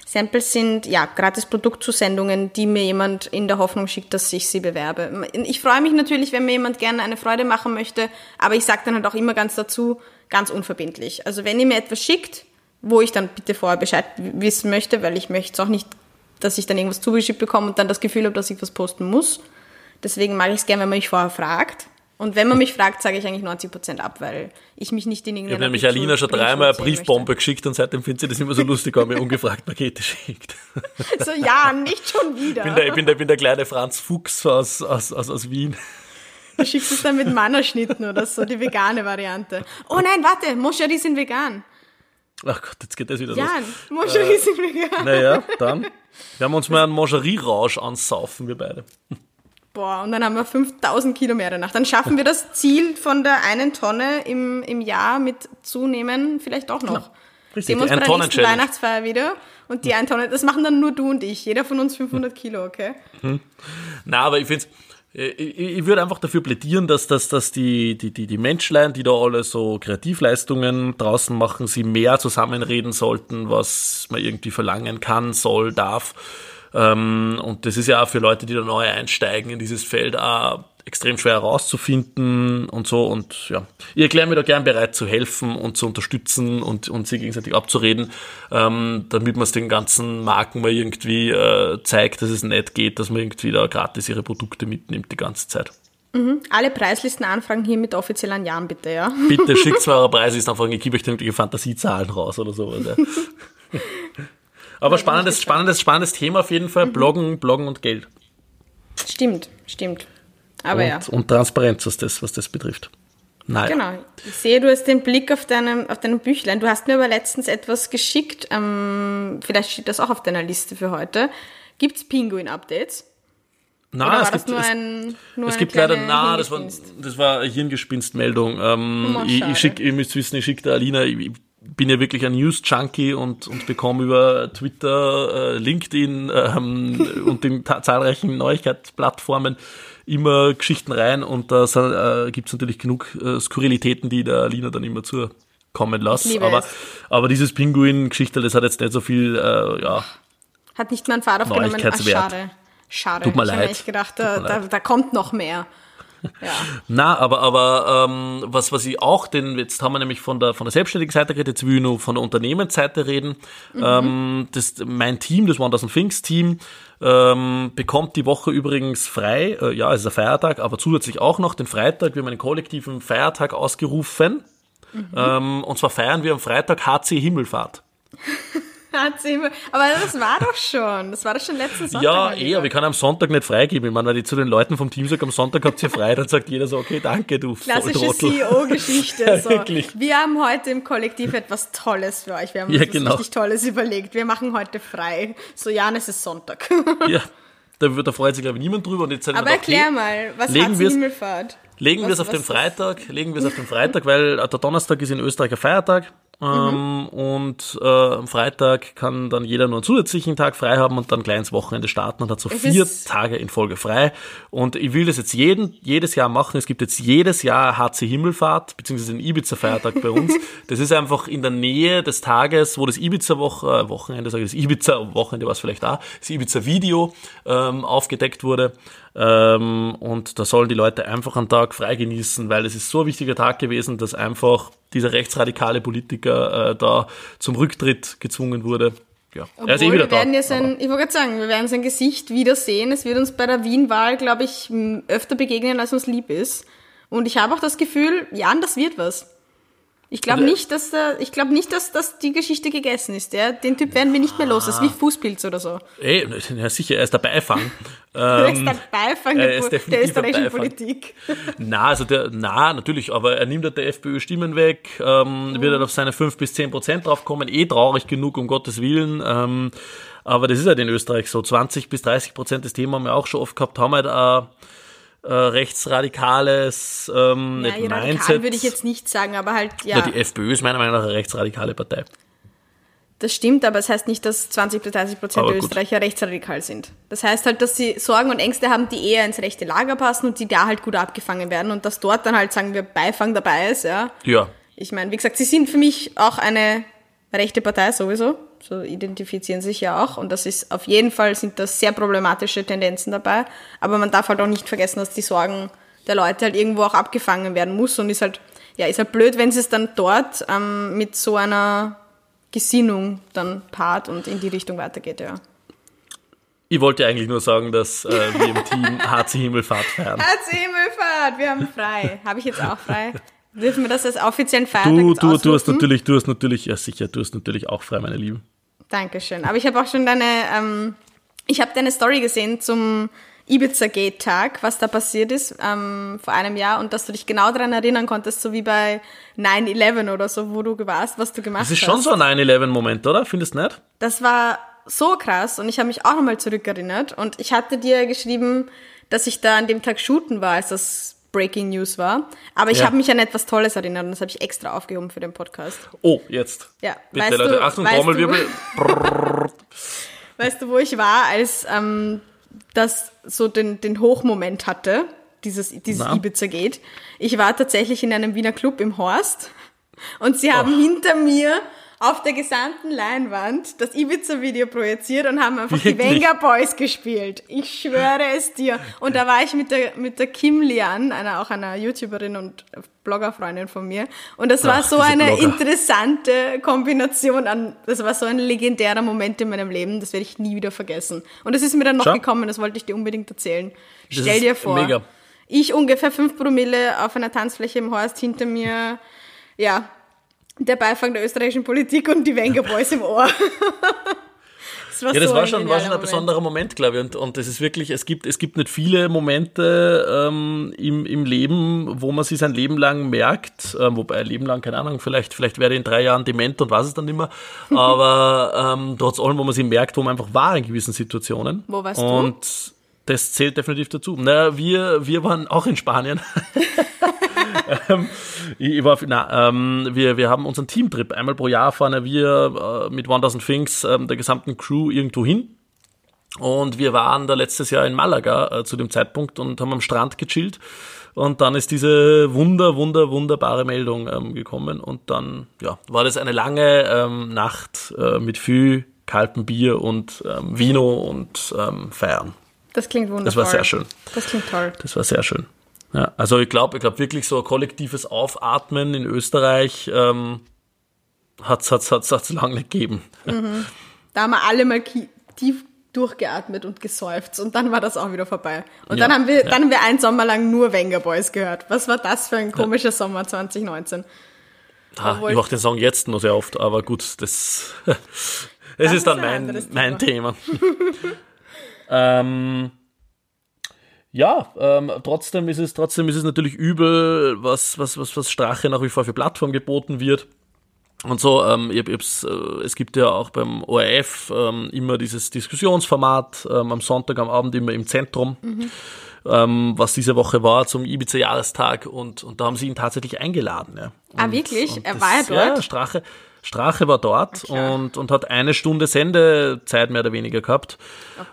Samples sind ja gratis Produktzusendungen, die mir jemand in der Hoffnung schickt, dass ich sie bewerbe. Ich freue mich natürlich, wenn mir jemand gerne eine Freude machen möchte, aber ich sage dann halt auch immer ganz dazu, ganz unverbindlich. Also wenn ihr mir etwas schickt, wo ich dann bitte vorher Bescheid wissen möchte, weil ich möchte es auch nicht dass ich dann irgendwas zugeschickt bekomme und dann das Gefühl habe, dass ich was posten muss. Deswegen mag ich es gerne, wenn man mich vorher fragt. Und wenn man mich fragt, sage ich eigentlich 90 Prozent ab, weil ich mich nicht in irgendeiner Ich habe nämlich Alina schon dreimal eine Briefbombe möchte. geschickt und seitdem findet sie das immer so lustig, wenn mir ungefragt Pakete schickt. So, ja, nicht schon wieder. Ich bin der, ich bin der, bin der kleine Franz Fuchs aus, aus, aus, aus Wien. Du schickst es dann mit Mannerschnitten oder so, die vegane Variante. Oh nein, warte, Moscherie sind vegan. Ach Gott, jetzt geht das wieder Jan, los. Jan, äh, sind vegan. Naja, dann. Wir haben uns mal einen Mangerie-Rausch ansaufen, wir beide. Boah, und dann haben wir 5000 Kilo mehr danach. Dann schaffen wir das Ziel von der einen Tonne im, im Jahr mit zunehmen vielleicht auch noch. Genau. Richtig, Sehen wir uns bei der nächsten Weihnachtsfeier wieder. Und die eine Tonne, das machen dann nur du und ich. Jeder von uns 500 Kilo, okay? Hm. Na, aber ich finde äh, ich würde einfach dafür plädieren, dass, dass, dass die, die, die, die Menschlein, die da alle so Kreativleistungen draußen machen, sie mehr zusammenreden sollten, was man irgendwie verlangen kann, soll, darf. Ähm, und das ist ja auch für Leute, die da neu einsteigen in dieses Feld, auch extrem schwer herauszufinden und so. Und ja, ich erkläre mir da gern bereit zu helfen und zu unterstützen und, und sie gegenseitig abzureden, ähm, damit man es den ganzen Marken mal irgendwie äh, zeigt, dass es nicht geht, dass man irgendwie da gratis ihre Produkte mitnimmt die ganze Zeit. Mhm. Alle Preislistenanfragen hier mit offiziell an Jan, bitte, ja. Bitte schickt zwar eure Preislisten ich gebe euch irgendwelche Fantasiezahlen raus oder sowas. Ja. Aber spannendes, spannendes, spannendes Thema auf jeden Fall. Mhm. Bloggen, Bloggen und Geld. Stimmt, stimmt. Aber und, ja. Und Transparenz, was das, was das betrifft. Nein. Genau. Ich sehe, du hast den Blick auf deinem, auf deinem Büchlein. Du hast mir aber letztens etwas geschickt. Ähm, vielleicht steht das auch auf deiner Liste für heute. Gibt es Pinguin-Updates? Nein, Oder es gibt, nur es, ein nur es gibt leider, na, das war, das war eine Hirngespinstmeldung. Ähm, ich, ich schick, ihr müsst wissen, ich schicke der Alina, ich bin ja wirklich ein News-Junkie und, und bekomme über Twitter, äh, LinkedIn ähm, und den zahlreichen Neuigkeitsplattformen immer Geschichten rein und da äh, gibt es natürlich genug äh, Skurrilitäten, die der Alina dann immer zu kommen Ich lässt. liebe Aber, es. aber dieses Pinguin-Geschichte, das hat jetzt nicht so viel, äh, ja, Hat nicht mein Vater aufgenommen. Ach, schade. Schade. Tut mir ich leid. echt gedacht, da, da, da kommt noch mehr. Ja. Na, aber, aber ähm, was, was ich auch, denn jetzt haben wir nämlich von der, von der selbstständigen Seite geredet, jetzt will ich nur von der Unternehmensseite reden. Ähm, das, mein Team, das Wonders Things Team, ähm, bekommt die Woche übrigens frei. Äh, ja, es ist ein Feiertag, aber zusätzlich auch noch den Freitag. Wir haben einen kollektiven Feiertag ausgerufen. Ähm, und zwar feiern wir am Freitag HC Himmelfahrt. Aber das war doch schon. Das war doch schon letzten Sonntag. Ja, mein eh, aber ich kann am Sonntag nicht freigeben. Ich meine, wenn ich zu den Leuten vom Team sage, am Sonntag habt ihr frei, dann sagt jeder so, okay, danke, du Klassische. CEO-Geschichte. So. Wir haben heute im Kollektiv etwas Tolles für euch. Wir haben Ja, uns was genau. richtig Tolles überlegt. Wir machen heute frei. So, Jan, es ist Sonntag. Ja, da, wird- da freut sich, glaube ich, niemand drüber. Und jetzt Aber erklär hey, mal, was legen wir's- Himmelfahrt? Legen wir es auf den Freitag, legen wir es auf den Freitag, weil äh, der Donnerstag ist in Österreich ein Feiertag. Mhm. Ähm, und äh, am Freitag kann dann jeder nur einen zusätzlichen Tag frei haben und dann gleich ins Wochenende starten und hat so Es vier Tage in Folge frei. Und ich will das jetzt jeden, jedes Jahr machen. Es gibt jetzt jedes Jahr HC Himmelfahrt, beziehungsweise den Ibiza-Feiertag bei uns. Das ist einfach in der Nähe des Tages, wo das Ibiza-Woche, äh, Wochenende, sage ich, das Ibiza-Wochenende war es vielleicht da, das Ibiza-Video ähm, aufgedeckt wurde. Ähm, und da sollen die Leute einfach einen Tag frei genießen, weil es ist so ein wichtiger Tag gewesen, dass einfach dieser rechtsradikale Politiker äh, da zum Rücktritt gezwungen wurde. Ja, er ist eh Obwohl, wieder wir da. werden ja aber- sein, ich wollte gerade sagen, wir werden sein Gesicht wiedersehen. Es wird uns bei der Wien-Wahl, glaube ich, öfter begegnen, als uns lieb ist. Und ich habe auch das Gefühl, Jan, das wird was. Ich glaube nicht, dass da, ich glaube nicht, dass, dass die Geschichte gegessen ist. Ja? Den Typ werden wir nicht mehr los. Das ist wie Fußpilz oder so. Ey, ja, sicher, er ist der Beifang. Der ist ähm, der Beifang er der, ist österreichischen. Politik. na, also der, na, natürlich, aber er nimmt halt der FPÖ Stimmen weg, ähm, wird halt auf seine 5 bis 10 Prozent draufkommen, eh traurig genug, um Gottes Willen, ähm, aber das ist halt in Österreich so, 20 bis 30 Prozent, das Thema haben wir auch schon oft gehabt, haben halt ein, äh, rechtsradikales ähm, Ja, Mindset. würde ich jetzt nicht sagen, aber halt, ja. ja, die FPÖ ist meiner Meinung nach eine rechtsradikale Partei. das stimmt, aber es heißt nicht, dass 20 bis 30 Prozent der. Österreicher rechtsradikal sind. Das heißt halt, dass sie Sorgen und Ängste haben, die eher ins rechte Lager passen und die da halt gut abgefangen werden und dass dort dann halt, sagen wir, Beifang dabei ist, ja. Ja, Ich meine, wie gesagt, sie sind für mich auch eine rechte Partei sowieso. So identifizieren sich ja auch. Und das ist auf jeden Fall sind das sehr problematische Tendenzen dabei. Aber man darf halt auch nicht vergessen, dass die Sorgen der Leute halt irgendwo auch abgefangen werden muss. Und ist halt, ja, ist halt blöd, wenn sie es dann dort ähm, mit so einer Gesinnung dann paart und in die Richtung weitergeht, ja. ich wollte eigentlich nur sagen, dass äh, wir im Team HC Himmelfahrt feiern. Herzliche Himmelfahrt, wir haben frei. Habe ich jetzt auch frei? Dürfen wir das als offiziellen Feiertag Du, du, du hast natürlich, du hast natürlich, ja sicher, du hast natürlich auch frei, meine Lieben. Dankeschön. Aber ich habe auch schon deine, ähm, ich habe deine Story gesehen zum Ibiza-Gate-Tag, was da passiert ist ähm, vor einem Jahr und dass du dich genau daran erinnern konntest, so wie bei 9-11 oder so, wo du warst, was du gemacht Das ist hast. schon so ein 9-11-Moment, oder? Findest du nicht? Das war so krass und ich habe mich auch nochmal zurückerinnert und ich hatte dir geschrieben, dass ich da an dem Tag shooten war, als das Breaking News war. Aber ich Ja. habe mich an etwas Tolles erinnert und das habe ich extra aufgehoben für den Podcast. Oh, jetzt. Ja, Bitte, weißt Leute. du- Achtung, weißt Trommelwirbel. Weißt du, wo ich war, als ähm, das so den, den Hochmoment hatte, dieses, dieses Na? Ibiza geht? Ich war tatsächlich in einem Wiener Club im Horst und sie haben hinter mir auf der gesamten Leinwand das Ibiza-Video projiziert und haben einfach die Wirklich? Venga Boys gespielt. Ich schwöre es dir. Und da war ich mit der, mit der Kim Lian, einer, auch einer YouTuberin und Bloggerfreundin von mir. Und das war Ach, so diese eine Blogger. interessante Kombination an, das war so ein legendärer Moment in meinem Leben, das werde ich nie wieder vergessen. Und das ist mir dann noch Schau. gekommen, das wollte ich dir unbedingt erzählen. Das Stell dir vor, mega. ich ungefähr fünf Promille auf einer Tanzfläche im Horst hinter mir, ja, der Beifang der österreichischen Politik und die Wenger Boys im Ohr. das war Ja, das so war schon, war schon ein Moment. besonderer Moment, glaube ich. Und, und das ist wirklich, es gibt, es gibt nicht viele Momente ähm, im, im Leben, wo man sich sein Leben lang merkt, ähm, wobei Leben lang, keine Ahnung, vielleicht, vielleicht werde ich in drei Jahren dement und weiß es dann nicht mehr. Aber ähm, trotz allem, wo man sich merkt, wo man einfach war in gewissen Situationen. Wo warst du? und das zählt definitiv dazu. Na, wir, wir waren auch in Spanien. ähm, ich, war, na, ähm, wir, wir haben unseren Teamtrip. Einmal pro Jahr fahren wir äh, mit 1000 Things ähm, der gesamten Crew irgendwo hin. Und wir waren da letztes Jahr in Malaga äh, zu dem Zeitpunkt und haben am Strand gechillt. Und dann ist diese wunder, wunder, wunderbare Meldung ähm, gekommen. Und dann ja, war das eine lange ähm, Nacht äh, mit viel kaltem Bier und ähm, Vino und ähm, Feiern. Das klingt wunderbar. Das war sehr schön. Das klingt toll. Das war sehr schön. Ja, also ich glaube, ich glaube wirklich so ein kollektives Aufatmen in Österreich ähm, hat es hat's, hat's, hat's lange nicht gegeben. Mhm. Da haben wir alle mal tief durchgeatmet und gesäuft und dann war das auch wieder vorbei. Und ja, dann haben wir, ja. dann haben wir einen Sommer lang nur Wenger Boys gehört. Was war das für ein komischer ja. Sommer 2019? Ah, ich mache den Song jetzt nur sehr oft, aber gut, das, das, das ist dann mein, mein Thema. ähm, ja, ähm, trotzdem ist es trotzdem ist es natürlich übel, was was was was Strache nach wie vor für Plattform geboten wird. Und so, ähm, ich, ich, äh, es gibt ja auch beim ORF ähm, immer dieses Diskussionsformat ähm, am Sonntag am Abend immer im Zentrum, mhm. ähm, was diese Woche war zum Ibiza-Jahrestag und, und da haben sie ihn tatsächlich eingeladen. Ja. ah, wirklich? er war ja dort? Ja, Strache, Strache war dort und, und hat eine Stunde Sendezeit mehr oder weniger gehabt.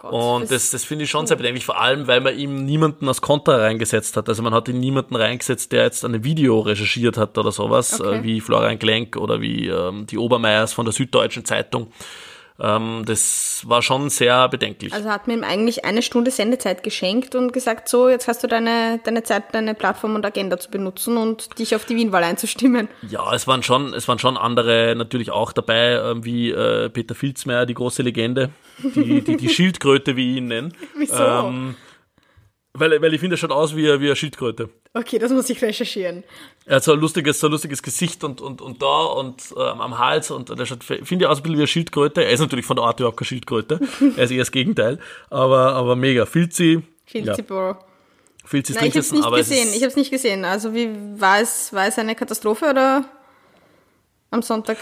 Oh und das, das finde ich schon sehr bedenklich, vor allem, weil man ihm niemanden als Konter reingesetzt hat. Also man hat ihm niemanden reingesetzt, der jetzt ein Video recherchiert hat oder sowas, okay. äh, wie Florian Klenk oder wie ähm, die Obermeiers von der Süddeutschen Zeitung. Ähm, das war schon sehr bedenklich. Also hat mir ihm eigentlich eine Stunde Sendezeit geschenkt und gesagt, so, jetzt hast du deine, deine Zeit, deine Plattform und Agenda zu benutzen und dich auf die Wienwahl einzustimmen. Ja, es waren schon, es waren schon andere natürlich auch dabei, äh, wie äh, Peter Filzmeier, die große Legende, die, die, die Schildkröte, wie ich ihn nenne. Wieso? Ähm, weil, weil ich finde, er schaut aus wie, wie eine Schildkröte. Okay, das muss ich recherchieren. Er hat so ein lustiges, so ein lustiges Gesicht und, und, und da und ähm, am Hals und er schaut, finde ich aus ein bisschen wie eine Schildkröte. Er ist natürlich von der Art überhaupt keine Schildkröte. er ist eher das Gegenteil. Aber, aber mega. Filzi. Filzi, ja. Bro. Filzi Nein, ich hab's nicht gesehen. Ich hab's nicht gesehen. Also wie, war es, war es eine Katastrophe oder am Sonntag?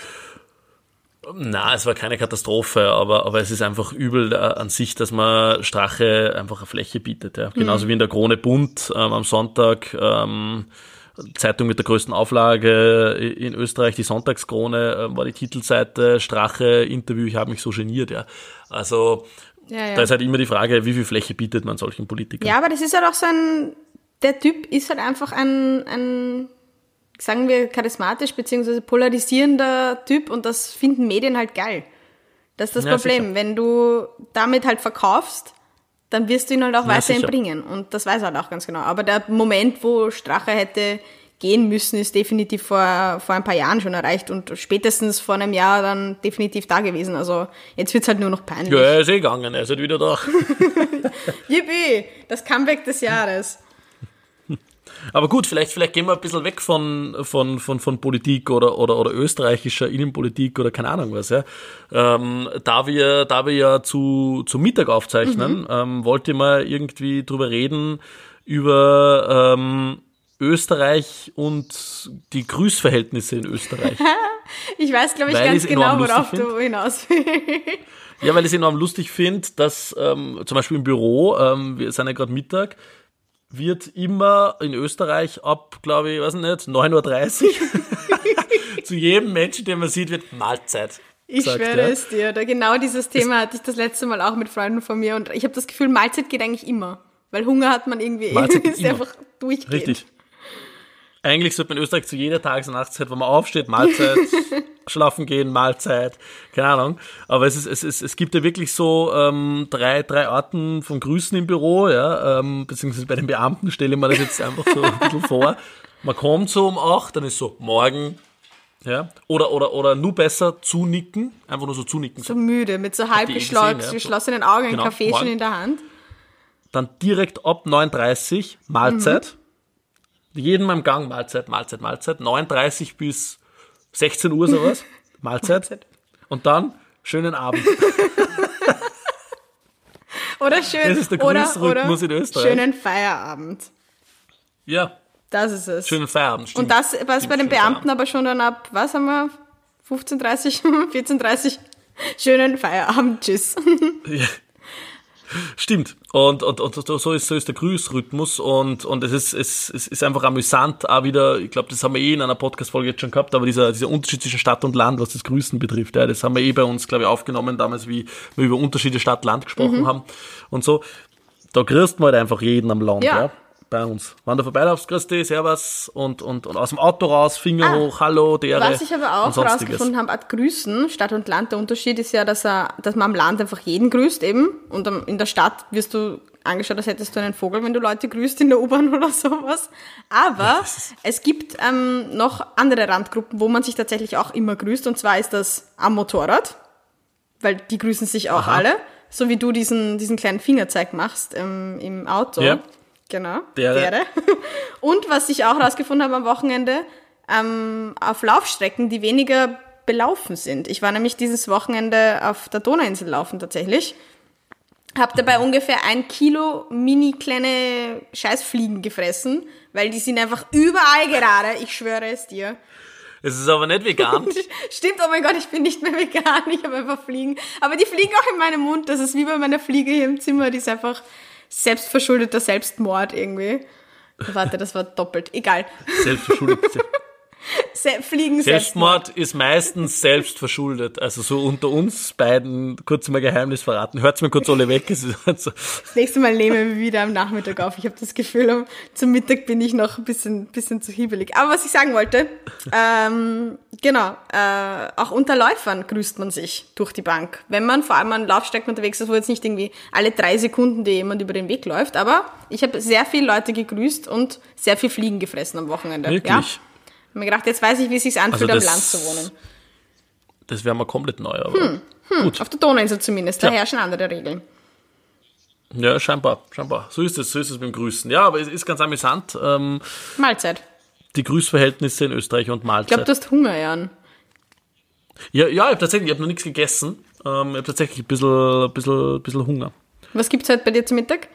Na, es war keine Katastrophe, aber, aber es ist einfach übel an sich, dass man Strache einfach eine Fläche bietet. Ja. Genauso mhm. wie in der Krone Bund ähm, am Sonntag. Ähm, Zeitung mit der größten Auflage in Österreich, die Sonntagskrone, äh, war die Titelseite, Strache, Interview, ich habe mich so geniert, ja. Also ja, ja. da ist halt immer die Frage, wie viel Fläche bietet man solchen Politikern. Ja, aber das ist halt auch so ein, der Typ ist halt einfach ein, ein sagen wir, charismatisch bzw. polarisierender Typ und das finden Medien halt geil. Das ist das ja, Problem. Sicher. Wenn du damit halt verkaufst, dann wirst du ihn halt auch ja, weiterhin sicher. bringen. Und das weiß er halt auch ganz genau. Aber der Moment, wo Strache hätte gehen müssen, ist definitiv vor, vor ein paar Jahren schon erreicht und spätestens vor einem Jahr dann definitiv da gewesen. Also jetzt wird's halt nur noch peinlich. Ja, er ist eh gegangen, er ist halt wieder da. Yippie, das Comeback des Jahres. Aber gut, vielleicht, vielleicht gehen wir ein bisschen weg von, von, von, von Politik oder, oder, oder österreichischer Innenpolitik oder keine Ahnung was. Ja. Ähm, da, wir, da wir ja zu, zu Mittag aufzeichnen, mhm. ähm, wollte ich mal irgendwie drüber reden, über ähm, Österreich und die Grüßverhältnisse in Österreich. ich weiß, glaube ich, weil ganz genau, worauf du hinaus willst. Ja, weil ich es enorm lustig finde, dass ähm, zum Beispiel im Büro, ähm, wir sind ja gerade Mittag, wird immer in Österreich ab, glaube ich, weiß nicht, 9.30 Uhr zu jedem Menschen, den man sieht, wird Mahlzeit. Ich gesagt, schwöre ja. es dir. Da genau dieses Thema hatte ich das letzte Mal auch mit Freunden von mir und ich habe das Gefühl, Mahlzeit geht eigentlich immer. Weil Hunger hat man irgendwie, Mahlzeit ist immer. einfach durchgehend. Richtig. Eigentlich sollte man in Österreich zu jeder Tages- und Nachtzeit, wo man aufsteht, Mahlzeit, schlafen gehen, Mahlzeit, keine Ahnung. Aber es, ist, es, ist, es gibt ja wirklich so ähm, drei, drei Arten von Grüßen im Büro, ja, ähm, beziehungsweise bei den Beamten stelle ich mir das jetzt einfach so ein bisschen vor. Man kommt so um acht, dann ist so morgen, ja, oder, oder, oder nur besser zunicken, einfach nur so zunicken. So müde, mit so halb geschloss, geschlossenen Augen, genau, ein Kaffee schon in der Hand. Dann direkt ab 9.30 Mahlzeit. Mhm jedem am Gang Mahlzeit, Mahlzeit, Mahlzeit. 39 bis 16 Uhr sowas. Mahlzeit. Mahlzeit. Und dann schönen Abend. oder schön, das ist der oder, oder in Österreich. schönen Feierabend. Ja. Das ist es. Schönen Feierabend, stimmt. Und das, was bei den Beamten Feierabend. aber schon dann ab, was haben wir? 15.30, 14.30. Schönen Feierabend, tschüss. Ja. Stimmt. Und, und, und so, ist, so ist der Grüßrhythmus und, und es, ist, es, es ist einfach amüsant, auch wieder, ich glaube, das haben wir eh in einer Podcast-Folge jetzt schon gehabt, aber dieser, dieser Unterschied zwischen Stadt und Land, was das Grüßen betrifft, ja, das haben wir eh bei uns, glaube ich, aufgenommen damals, wie wir über Unterschiede Stadt-Land gesprochen mhm. haben und so. Da grüßt man halt einfach jeden am Land, ja. ja bei uns. Wenn du vorbeilaufst, grüß dich, servus und, und, und aus dem Auto raus, Finger ah, hoch, hallo, der. Was ich aber auch herausgefunden habe, Art Grüßen, Stadt und Land, der Unterschied ist ja, dass, er, dass man am Land einfach jeden grüßt eben und in der Stadt wirst du angeschaut, als hättest du einen Vogel, wenn du Leute grüßt in der U-Bahn oder sowas. Aber es gibt ähm, noch andere Randgruppen, wo man sich tatsächlich auch immer grüßt und zwar ist das am Motorrad, weil die grüßen sich auch Aha. alle so wie du diesen, diesen kleinen Fingerzeig machst ähm, im Auto. Ja. Genau. Dere. Dere. Und was ich auch herausgefunden habe am Wochenende, ähm, auf Laufstrecken, die weniger belaufen sind. Ich war nämlich dieses Wochenende auf der Donauinsel laufen tatsächlich. Hab dabei ungefähr ein Kilo mini kleine Scheißfliegen gefressen, weil die sind einfach überall gerade. Ich schwöre es dir. Es ist aber nicht vegan. Stimmt, oh mein Gott, ich bin nicht mehr vegan, ich habe einfach Fliegen. Aber die fliegen auch in meinem Mund. Das ist wie bei meiner Fliege hier im Zimmer, die ist einfach selbstverschuldeter Selbstmord irgendwie. Warte, das war doppelt. Egal. Selbstverschuldet. Se Fliegen Selbstmord, Selbstmord ist meistens selbstverschuldet. Also so unter uns beiden, kurz mal Geheimnis verraten. Hört's mir kurz alle weg. Halt so. Das nächste Mal nehmen wir wieder am Nachmittag auf. Ich habe das Gefühl, zum Mittag bin ich noch ein bisschen, bisschen zu hiebelig. Aber was ich sagen wollte, ähm, genau, äh, auch unter Läufern grüßt man sich durch die Bank. Wenn man vor allem an Laufstrecken unterwegs ist, wo jetzt nicht irgendwie alle drei Sekunden dir jemand über den Weg läuft, aber ich habe sehr viele Leute gegrüßt und sehr viel Fliegen gefressen am Wochenende. Wirklich? Ja? Habe mir gedacht, jetzt weiß ich, wie es sich anfühlt, also am Land zu wohnen. Das wäre mal komplett neu, aber hm, hm, gut. Auf der Donauinsel zumindest, da ja. herrschen andere Regeln. Ja, scheinbar, scheinbar. So ist es, so ist es mit dem Grüßen. Ja, aber es ist ganz amüsant. Ähm, Mahlzeit. Die Grüßverhältnisse in Österreich und Mahlzeit. Ich glaube, du hast Hunger, Jan. Ja, ja, ich habe tatsächlich, ich habe noch nichts gegessen. Ähm, ich habe tatsächlich ein bisschen, bisschen, bisschen Hunger. Was gibt's heute bei dir zum Mittag?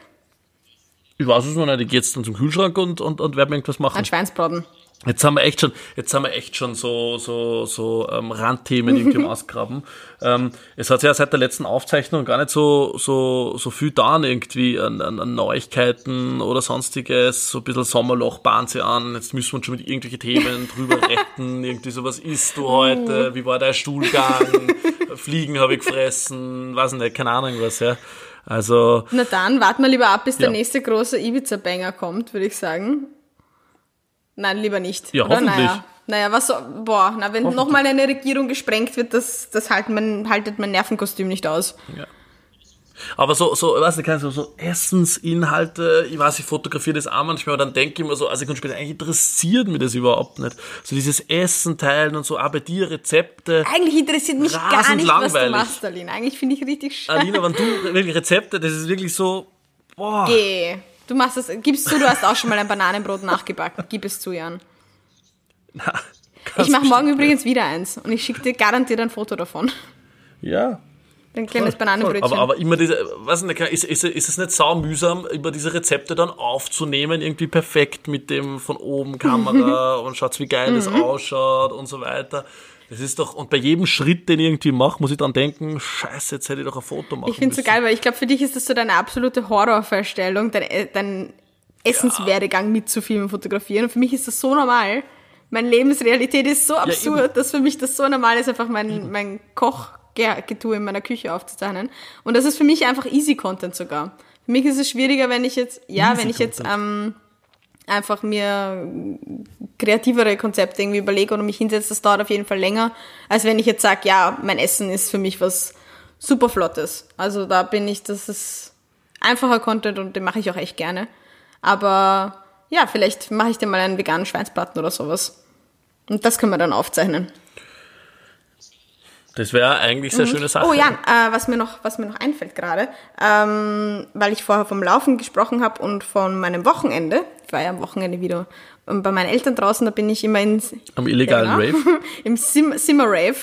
Ich weiß es noch nicht. Ich gehe jetzt dann zum Kühlschrank und, und, und werde mir irgendwas machen. Ein Schweinsbraten. Jetzt haben wir echt schon, jetzt haben wir echt schon so, so, so ähm, Randthemen irgendwie im Ausgraben. Ähm, es hat ja seit der letzten Aufzeichnung gar nicht so, so, so viel da irgendwie an, an, an Neuigkeiten oder sonstiges. So ein bisschen Sommerloch bahnt sie an. Jetzt müssen wir uns schon mit irgendwelchen Themen drüber retten. Irgendwie so, was isst du heute? Wie war dein Stuhlgang? Fliegen habe ich gefressen. Weiß nicht, keine Ahnung was, ja. Also. Na dann, warten wir lieber ab, bis ja. der nächste große Ibiza-Banger kommt, würde ich sagen. Nein, lieber nicht. Ja, Oder? hoffentlich. Naja. Naja, was so, boah, na, wenn nochmal eine Regierung gesprengt wird, das, das halten mein, haltet mein Nervenkostüm nicht aus. Ja. Aber so, so, weiß nicht, so, so Essensinhalte, ich weiß, ich fotografiere das auch manchmal, aber dann denke ich mir so, also ich später, eigentlich interessiert mich das überhaupt nicht. So dieses Essen teilen und so, auch bei dir Rezepte. Eigentlich interessiert mich gar nicht, langweilig. was du machst, Alina. Eigentlich finde ich richtig scheiße. Alina, wenn du wirklich Rezepte, das ist wirklich so, boah. Geh. Du machst es, gibst zu, du hast auch schon mal ein Bananenbrot nachgebacken. Gib es zu, Jan. Na, ich mache morgen übrigens wieder eins und ich schicke dir garantiert ein Foto davon. Ja. Ein kleines Bananenbrötchen. Aber, aber immer diese, was nicht, ist, ist, ist es nicht sau mühsam, über diese Rezepte dann aufzunehmen, irgendwie perfekt mit dem von oben Kamera und schaut, wie geil das mhm. ausschaut und so weiter. Das ist doch, und bei jedem Schritt, den ich irgendwie mache, muss ich dann denken, scheiße, jetzt hätte ich doch ein Foto machen Ich finde es so geil, weil ich glaube, für dich ist das so deine absolute Horrorvorstellung, dein, äh, dein Essenswerdegang ja. mitzufilmen, fotografieren. Und für mich ist das so normal. Meine Lebensrealität ist so absurd, ja, dass für mich das so normal ist, einfach mein, mein Kochgetue in meiner Küche aufzuzeichnen. Und das ist für mich einfach easy Content sogar. Für mich ist es schwieriger, wenn ich jetzt, ja, easy wenn ich jetzt, ähm, einfach mir kreativere Konzepte irgendwie überlege oder mich hinsetze, das dauert auf jeden Fall länger, als wenn ich jetzt sage, ja, mein Essen ist für mich was super Flottes. Also da bin ich, das ist einfacher Content und den mache ich auch echt gerne. Aber ja, vielleicht mache ich dir mal einen veganen Schweinsbraten oder sowas. Und das können wir dann aufzeichnen. Das wäre eigentlich eine sehr mhm. schöne Sache. Oh ja, äh, was, mir noch, was mir noch einfällt gerade, ähm, weil ich vorher vom Laufen gesprochen habe und von meinem Wochenende. Ich war ja am Wochenende wieder bei meinen Eltern draußen, da bin ich immer in... Am illegalen ja, genau, Rave? Im Sim Simmer Rave,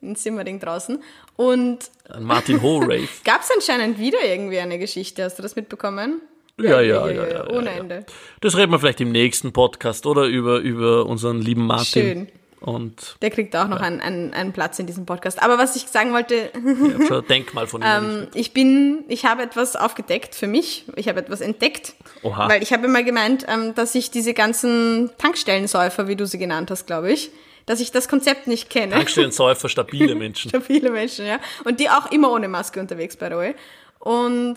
in Simmering draußen. Und... Ein Martin Ho Rave. Gab es anscheinend wieder irgendwie eine Geschichte, hast du das mitbekommen? Ja, ja, ja, ja, ja, ohne Ende. Das reden wir vielleicht im nächsten Podcast oder über, über unseren lieben Martin. Schön. Und der kriegt auch noch ja. einen, einen, einen Platz in diesem Podcast. Aber was ich sagen wollte, ja, Denkmal von ihm. ähm, ich bin, ich habe etwas aufgedeckt für mich. Ich habe etwas entdeckt, Oha. weil ich habe mal gemeint, ähm, dass ich diese ganzen Tankstellensäufer, wie du sie genannt hast, glaube ich, dass ich das Konzept nicht kenne. Tankstellensäufer, stabile Menschen. stabile Menschen, ja. Und die auch immer ohne Maske unterwegs, by the way. Und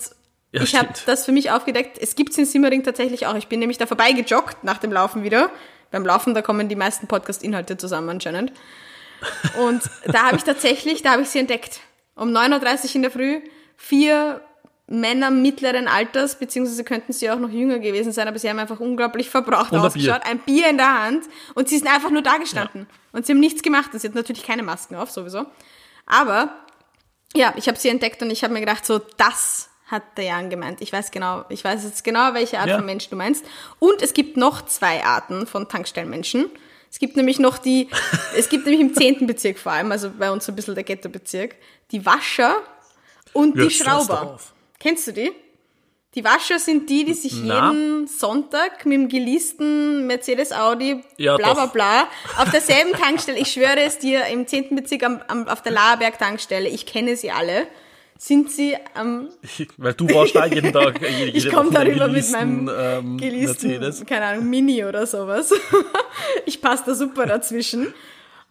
ja, ich habe das für mich aufgedeckt. Es gibt's in Simmering tatsächlich auch. Ich bin nämlich da vorbeigejoggt nach dem Laufen wieder. Beim Laufen, da kommen die meisten Podcast-Inhalte zusammen anscheinend. Und da habe ich tatsächlich, da habe ich sie entdeckt. Um 9.30 Uhr in der Früh, vier Männer mittleren Alters, beziehungsweise könnten sie auch noch jünger gewesen sein, aber sie haben einfach unglaublich verbraucht und ausgeschaut. Ein Bier. ein Bier in der Hand und sie sind einfach nur da gestanden. Ja. Und sie haben nichts gemacht. Sie hatten natürlich keine Masken auf, sowieso. Aber ja, ich habe sie entdeckt und ich habe mir gedacht, so das hat der Jan gemeint. Ich weiß genau, ich weiß jetzt genau, welche Art ja. von Mensch du meinst. Und es gibt noch zwei Arten von Tankstellenmenschen. Es gibt nämlich noch die, es gibt nämlich im zehnten Bezirk vor allem, also bei uns so ein bisschen der Ghetto-Bezirk, die Wascher und ja, die Schrauber. Kennst du die? Die Wascher sind die, die sich Na. jeden Sonntag mit dem geleasten Mercedes Audi ja, bla bla bla auf derselben Tankstelle, ich schwöre es dir, im 10. Bezirk am, am, auf der Laerberg Tankstelle, ich kenne sie alle, sind sie am... Ähm, Weil du warst da jeden Tag, jede, Ich komme darüber mit meinem ähm, geleasten, Mercedes. keine Ahnung, Mini oder sowas. ich passe da super dazwischen.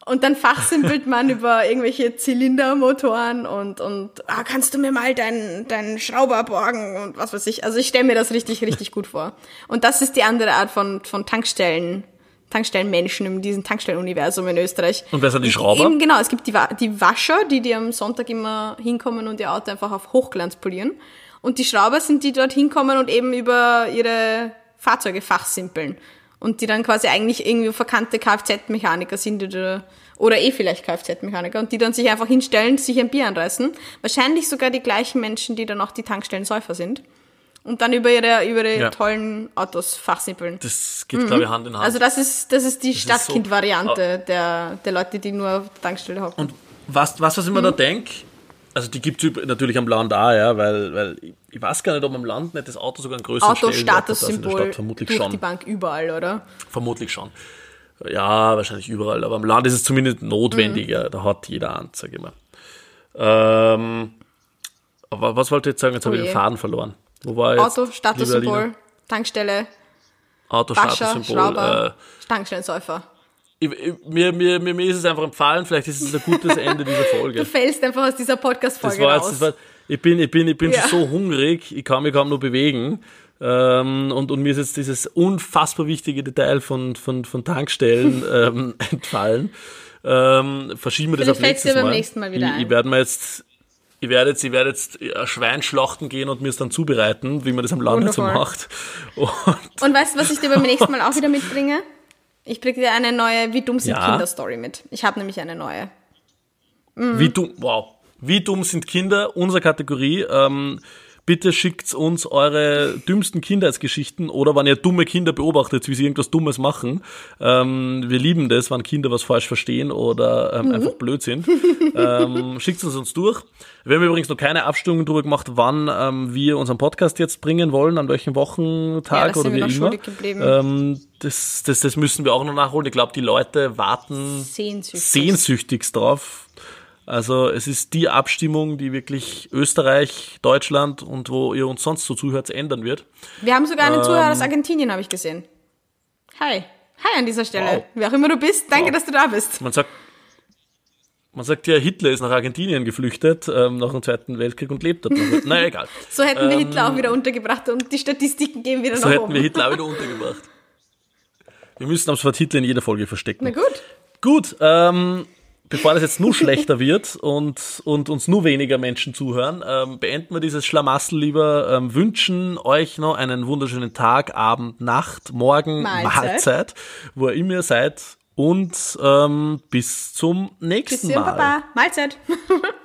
Und dann fachsimpelt man über irgendwelche Zylindermotoren und, und ah, kannst du mir mal deinen deinen Schrauber borgen und was weiß ich. Also ich stelle mir das richtig, richtig gut vor. Und das ist die andere Art von, von Tankstellen, Tankstellenmenschen in diesem Tankstellenuniversum in Österreich. Und wer sind die Schrauber? Eben, genau, es gibt die, die Wascher, die, die am Sonntag immer hinkommen und ihr Auto einfach auf Hochglanz polieren. Und die Schrauber sind die, die dort hinkommen und eben über ihre Fahrzeuge fachsimpeln und die dann quasi eigentlich irgendwie verkannte Kfz-Mechaniker sind oder, oder eh vielleicht Kfz-Mechaniker und die dann sich einfach hinstellen, sich ein Bier anreißen. Wahrscheinlich sogar die gleichen Menschen, die dann auch die Tankstellensäufer sind. Und dann über ihre, über ihre ja. tollen Autos fachsimpeln. Das geht, mhm. glaube ich, Hand in Hand. Also das ist, das ist die Stadtkind-Variante so, der, der Leute, die nur auf der Tankstelle hocken. Und was, was, was ich mir mhm. da denke, also die gibt es natürlich am Land auch, ja, weil, weil ich weiß gar nicht, ob am Land nicht das Auto sogar ein größeres Autostatussymbol vermutlich durch schon. die Bank überall, oder? Vermutlich schon. Ja, wahrscheinlich überall, aber am Land ist es zumindest notwendiger, mhm. da hat jeder Hand, sag ich mal. Ähm, aber was wollte ich jetzt sagen? Jetzt oh habe ich den Faden verloren. Wo war jetzt? Auto, Statussymbol, Tankstelle, Auto, Statussymbol, Schrauber, äh, Tankstellensäufer ich, mir, mir, mir, mir ist es einfach empfallen, vielleicht ist es ein gutes Ende dieser Folge. Du fällst einfach aus dieser Podcast-Folge raus. War, ich bin, ich bin, ich bin ja. so hungrig, ich kann mich kaum nur bewegen. Ähm, und, und mir ist jetzt dieses unfassbar wichtige Detail von, von, von Tankstellen ähm, entfallen. Ähm, verschieben wir das auf nächstes Mal. nächsten Mal wieder ich, ein. ich werde mir jetzt ich werde jetzt, ich werde jetzt ein Schwein schlachten gehen und mir es dann zubereiten, wie man das am Land so macht. Und, und weißt du, was ich dir beim nächsten Mal auch wieder mitbringe? Ich bringe dir eine neue Wie dumm sind ja. Kinder Story mit. Ich habe nämlich eine neue. Mhm. Wie dumm, wow. Wie dumm sind Kinder? Unsere Kategorie. Ähm, bitte schickt uns eure dümmsten Kindheitsgeschichten oder wenn ihr dumme Kinder beobachtet, wie sie irgendwas Dummes machen. Ähm, wir lieben das, wenn Kinder was falsch verstehen oder ähm, mhm. einfach blöd sind. ähm, schickt es uns durch. Wir haben übrigens noch keine Abstimmung darüber gemacht, wann ähm, wir unseren Podcast jetzt bringen wollen, an welchem Wochentag ja, oder wie immer. Ähm, das, das, das müssen wir auch noch nachholen. Ich glaube, die Leute warten sehnsüchtig. sehnsüchtigst drauf. Also es ist die Abstimmung, die wirklich Österreich, Deutschland und wo ihr uns sonst so zuhört, ändern wird. Wir haben sogar einen ähm, Zuhörer aus Argentinien, habe ich gesehen. Hi. Hi an dieser Stelle. Wow. Wer auch immer du bist, danke, wow. dass du da bist. Man sagt, man sagt ja, Hitler ist nach Argentinien geflüchtet ähm, nach dem Zweiten Weltkrieg und lebt dort noch. naja, egal. so hätten wir ähm, Hitler auch wieder untergebracht und die Statistiken gehen wieder so nach oben. So hätten wir Hitler auch wieder untergebracht. Wir müssen das Wort Hitler in jeder Folge verstecken. Na gut. Gut, ähm, bevor das jetzt nur schlechter wird und, und uns nur weniger Menschen zuhören, ähm, beenden wir dieses Schlamassel lieber, ähm, wünschen euch noch einen wunderschönen Tag, Abend, Nacht, Morgen, Mahlzeit, Mahlzeit wo ihr immer seid und ähm, bis zum nächsten Bis Mal. Baba. Mahlzeit.